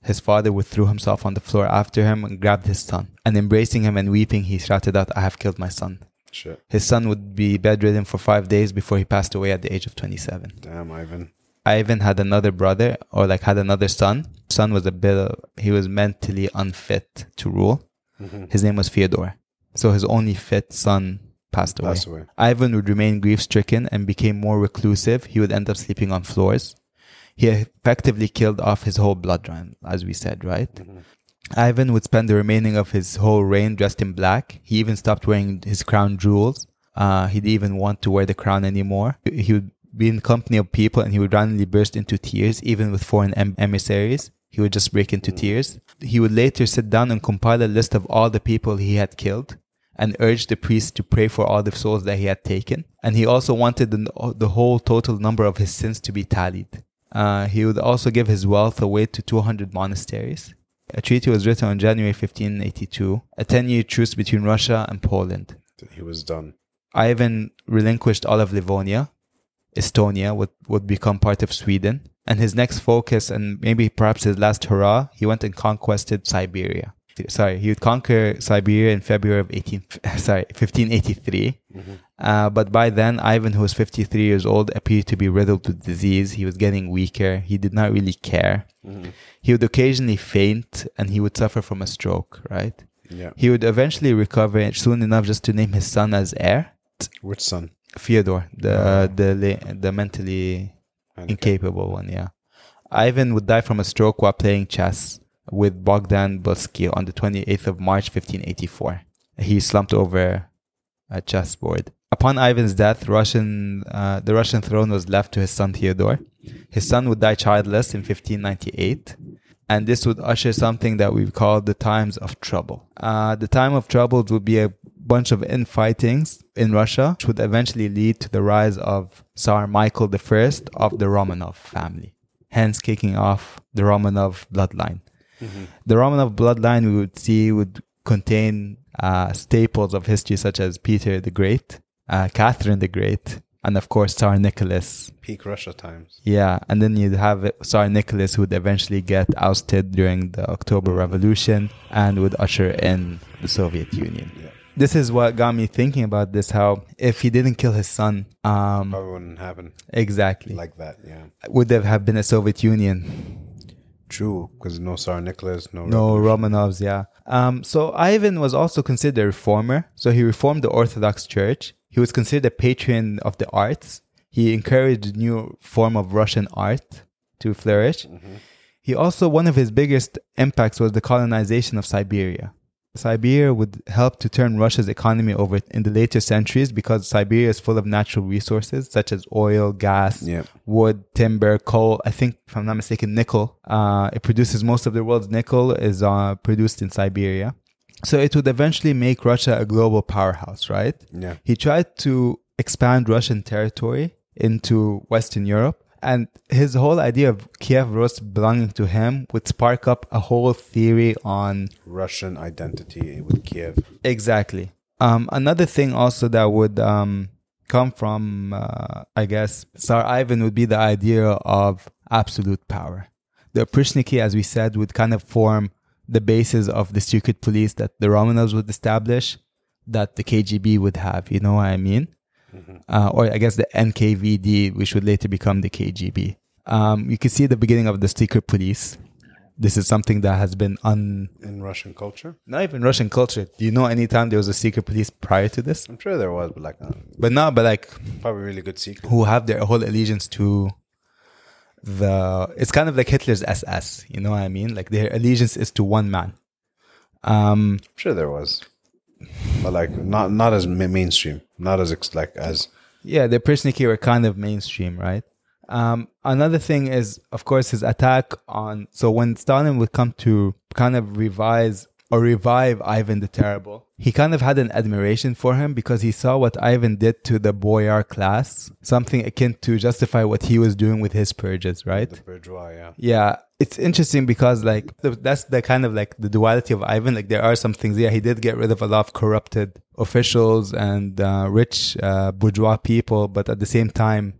Speaker 2: His father withdrew himself on the floor after him and grabbed his son. And embracing him and weeping, he shouted out, I have killed my son.
Speaker 3: Shit.
Speaker 2: His son would be bedridden for five days before he passed away at the age of 27.
Speaker 3: Damn, Ivan.
Speaker 2: Ivan had another brother, or like had another son. Son was a bit, he was mentally unfit to rule. Mm-hmm. His name was Fyodor. So his only fit son passed away.
Speaker 3: Passed away.
Speaker 2: Ivan would remain grief stricken and became more reclusive. He would end up sleeping on floors. He effectively killed off his whole bloodline, as we said, right? Ivan would spend the remaining of his whole reign dressed in black. He even stopped wearing his crown jewels. Uh, he didn't even want to wear the crown anymore. He would be in company of people and he would randomly burst into tears, even with foreign em- emissaries. He would just break into tears. He would later sit down and compile a list of all the people he had killed and urge the priests to pray for all the souls that he had taken. And he also wanted the, the whole total number of his sins to be tallied. Uh, he would also give his wealth away to 200 monasteries. A treaty was written on January 1582, a 10 year truce between Russia and Poland.
Speaker 3: He was done.
Speaker 2: Ivan relinquished all of Livonia. Estonia would, would become part of Sweden. And his next focus, and maybe perhaps his last hurrah, he went and conquested Siberia. Sorry, he would conquer Siberia in February of 18, sorry, 1583. Uh, but by then, Ivan, who was 53 years old, appeared to be riddled with disease. He was getting weaker. He did not really care. Mm-hmm. He would occasionally faint and he would suffer from a stroke, right?
Speaker 3: Yeah.
Speaker 2: He would eventually recover soon enough just to name his son as heir.
Speaker 3: Which son?
Speaker 2: Theodore, the ah. the la- the mentally incapable one. Yeah, Ivan would die from a stroke while playing chess with Bogdan Belsky on the 28th of March 1584. He slumped over a chessboard. Upon Ivan's death, Russian uh, the Russian throne was left to his son Theodore. His son would die childless in 1598. And this would usher something that we call the times of trouble. Uh, the time of troubles would be a bunch of infightings in Russia, which would eventually lead to the rise of Tsar Michael I of the Romanov family, hence kicking off the Romanov bloodline. The Romanov bloodline we would see would contain uh, staples of history such as Peter the Great, uh, Catherine the Great, and of course Tsar Nicholas.
Speaker 3: Peak Russia times.
Speaker 2: Yeah, and then you'd have Tsar Nicholas who would eventually get ousted during the October Revolution and would usher in the Soviet Union. This is what got me thinking about this how if he didn't kill his son, um,
Speaker 3: Probably wouldn't happen
Speaker 2: exactly,
Speaker 3: like that. Yeah.
Speaker 2: would there have been a Soviet Union?
Speaker 3: True, because no Tsar Nicholas, no.
Speaker 2: No. Romanovs, yeah. Um, so Ivan was also considered a reformer. So he reformed the Orthodox Church. He was considered a patron of the arts. He encouraged a new form of Russian art to flourish. He also, one of his biggest impacts was the colonization of Siberia. Siberia would help to turn Russia's economy over in the later centuries because Siberia is full of natural resources such as oil, gas,
Speaker 3: Yeah.
Speaker 2: wood, timber, coal. I think, if I'm not mistaken, nickel. Uh, it produces most of the world's nickel is uh, produced in Siberia. So it would eventually make Russia a global powerhouse, right?
Speaker 3: Yeah.
Speaker 2: He tried to expand Russian territory into Western Europe. And his whole idea of Kiev Rus belonging to him would spark up a whole theory on
Speaker 3: Russian identity with Kiev.
Speaker 2: Exactly. Um, another thing also that would um, come from, uh, I guess, Tsar Ivan would be the idea of absolute power. The Oprichniki, as we said, would kind of form the basis of the secret police that the Romanovs would establish, that the KGB would have. You know what I mean? Uh, or I guess the NKVD, which would later become the KGB. Um, you can see the beginning of the secret police. This is something that has been un
Speaker 3: In Russian culture?
Speaker 2: not even Russian culture. Do you know any time there was a secret police prior to this?
Speaker 3: I'm sure there was, but like, uh,
Speaker 2: But not, but like
Speaker 3: probably really good secret.
Speaker 2: who have their whole allegiance to the. It's kind of like Hitler's SS. You know what I mean? Like their allegiance is to one man. Um,
Speaker 3: I'm sure there was, but like not not as ma- mainstream, not as ex- like as
Speaker 2: yeah, the Persniki were kind of mainstream, right? Um, another thing is, of course, his attack on. So when Stalin would come to kind of revise or revive Ivan the Terrible, he kind of had an admiration for him because he saw what Ivan did to the boyar class, something akin to justify what he was doing with his purges, right?
Speaker 3: the bourgeois. Yeah,
Speaker 2: Yeah, it's interesting because like th- that's the kind of like the duality of Ivan. Like there are some things. Yeah, he did get rid of a lot of corrupted officials and uh, rich uh, bourgeois people, but at the same time,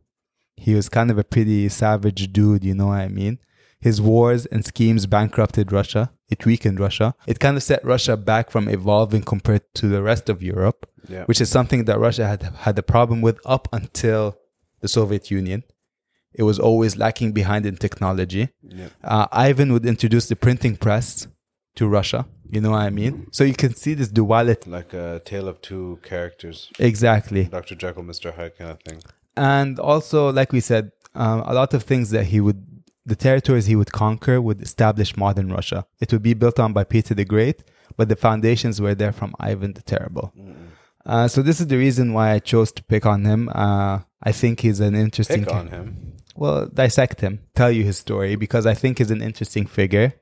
Speaker 2: he was kind of a pretty savage dude. You know what I mean? His wars and schemes bankrupted Russia. It weakened Russia. It kind of set Russia back from evolving compared to the rest of Europe,
Speaker 3: Yeah.
Speaker 2: which is something that Russia had had a problem with up until the Soviet Union. It was always lacking behind in technology.
Speaker 3: Yeah.
Speaker 2: Uh, Ivan would introduce the printing press to Russia. You know what I mean? So you can see this duality.
Speaker 3: like a tale of two characters,
Speaker 2: Exactly.
Speaker 3: Doctor Jekyll, Mister Hyde kind of thing.
Speaker 2: And also, like we said, um, a lot of things that he would, the territories he would conquer would establish modern Russia. It would be built on by Peter the Great, but the foundations were there from Ivan the Terrible. Uh, so this is the reason why I chose to pick on him. Uh, I think he's an interesting.
Speaker 3: Pick on him.
Speaker 2: well, dissect him, tell you his story because I think he's an interesting figure.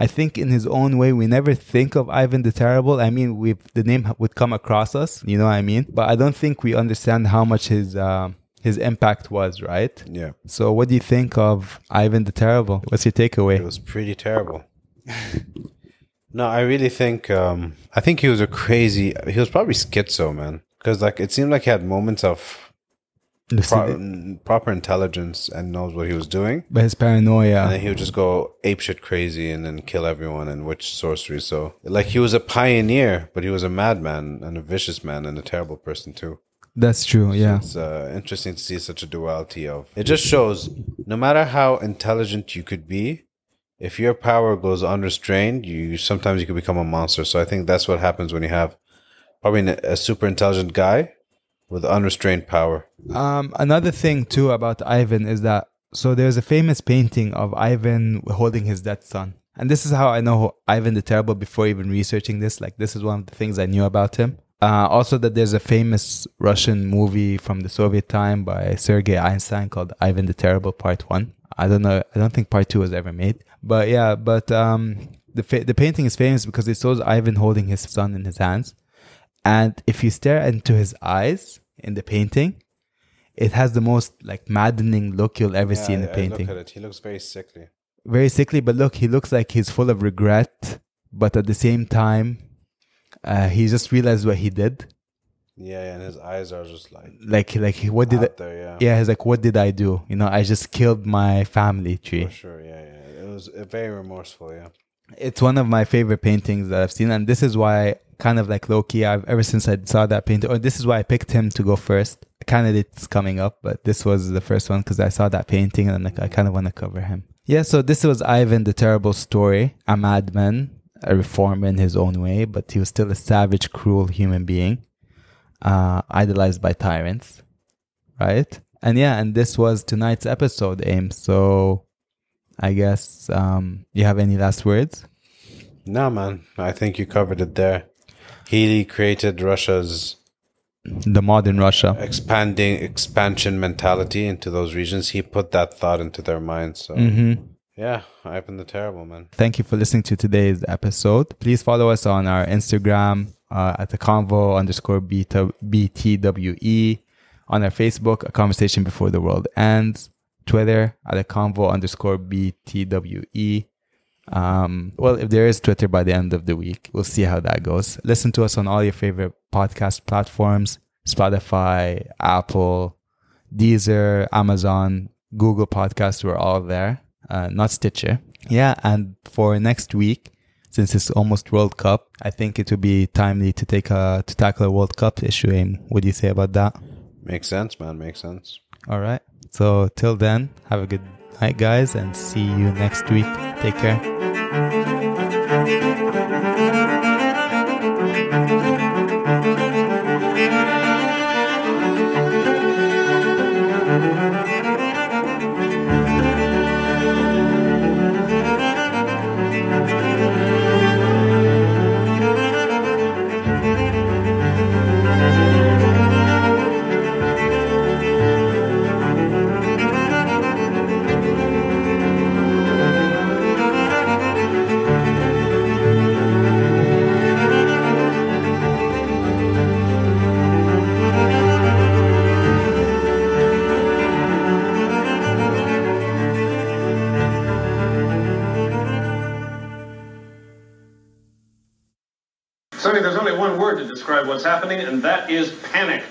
Speaker 2: I think in his own way, we never think of Ivan the Terrible. I mean, we the name would come across us, you know what I mean? But I don't think we understand how much his uh, his impact was, right?
Speaker 3: Yeah,
Speaker 2: So, what do you think of Ivan the Terrible? What's your takeaway?
Speaker 3: it was pretty terrible. No, I really think um I think he was a crazy he was probably schizo, man. Because like it seemed like he had moments of pro- proper intelligence and knows what he was doing.
Speaker 2: but his paranoia.
Speaker 3: And then he would just go apeshit crazy and then kill everyone and witch sorcery. So like he was a pioneer, but he was a madman and a vicious man and a terrible person too.
Speaker 2: That's true. Yeah.
Speaker 3: It's uh, interesting to see such a duality of. It just shows no matter how intelligent you could be, if your power goes unrestrained, you sometimes you could become a monster. So I think that's what happens when you have probably a super intelligent guy with unrestrained power.
Speaker 2: Um, another thing too about Ivan is that so there's a famous painting of Ivan holding his dead son, and this is how I know Ivan the Terrible before even researching this. Like this is one of the things I knew about him. Uh, also, that there's a famous Russian movie from the Soviet time by Sergei Eisenstein called Ivan the Terrible Part One. I don't know. I don't think Part Two was ever made, but yeah. But um, the fa- the painting is famous because it shows Ivan holding his son in his hands, and if you stare into his eyes in the painting, it has the most like maddening look you'll ever see in the
Speaker 3: I- I look
Speaker 2: painting.
Speaker 3: at it. He looks very sickly.
Speaker 2: Very sickly, but look, he looks like he's full of regret, but at the same time, uh, he just realized what he did.
Speaker 3: Yeah, yeah, and his eyes are just like
Speaker 2: Like, like what did I,
Speaker 3: there. Yeah,
Speaker 2: yeah, he's like, what did I do? You know, I just killed my family tree.
Speaker 3: for sure. Yeah, yeah. It was uh, very remorseful. Yeah.
Speaker 2: It's one of my favorite paintings that I've seen, and this is why, kind of like Loki, I've ever since I saw that painting, or this is why I picked him to go first. Candidates coming up, but this was the first one because I saw that painting and like, I kind of want to cover him. Yeah, so this was Ivan the Terrible story, a madman, a reformer in his own way, but he was still a savage, cruel human being, uh, idolized by tyrants, right? And yeah, and this was tonight's episode, Aim. So I guess um, you have any last words?
Speaker 3: No, man. I think you covered it there. He created Russia's
Speaker 2: The modern Russia.
Speaker 3: expanding expansion mentality into those regions. He put that thought into their minds. So
Speaker 2: Mm-hmm.
Speaker 3: Yeah, I've been the Terrible man.
Speaker 2: Thank you for listening to today's episode. Please follow us on our Instagram uh, at the convo underscore BTWE, on our Facebook, A Conversation Before the World Ends, Twitter at a convo underscore BTWE. Um, well, if there is Twitter by the end of the week, we'll see how that goes. Listen to us on all your favorite podcast platforms Spotify, Apple, Deezer, Amazon, Google Podcasts. We're all there, uh, not Stitcher. Yeah, and for next week, since it's almost World Cup, I think it would be timely to take a to tackle a World Cup issue. Aim, what do you say about that?
Speaker 3: Makes sense, man. Makes sense.
Speaker 2: All right. So till then, have a good night, guys, and see you next week. Take care.
Speaker 9: Sonny, there's only one word to describe what's happening, and that is panic.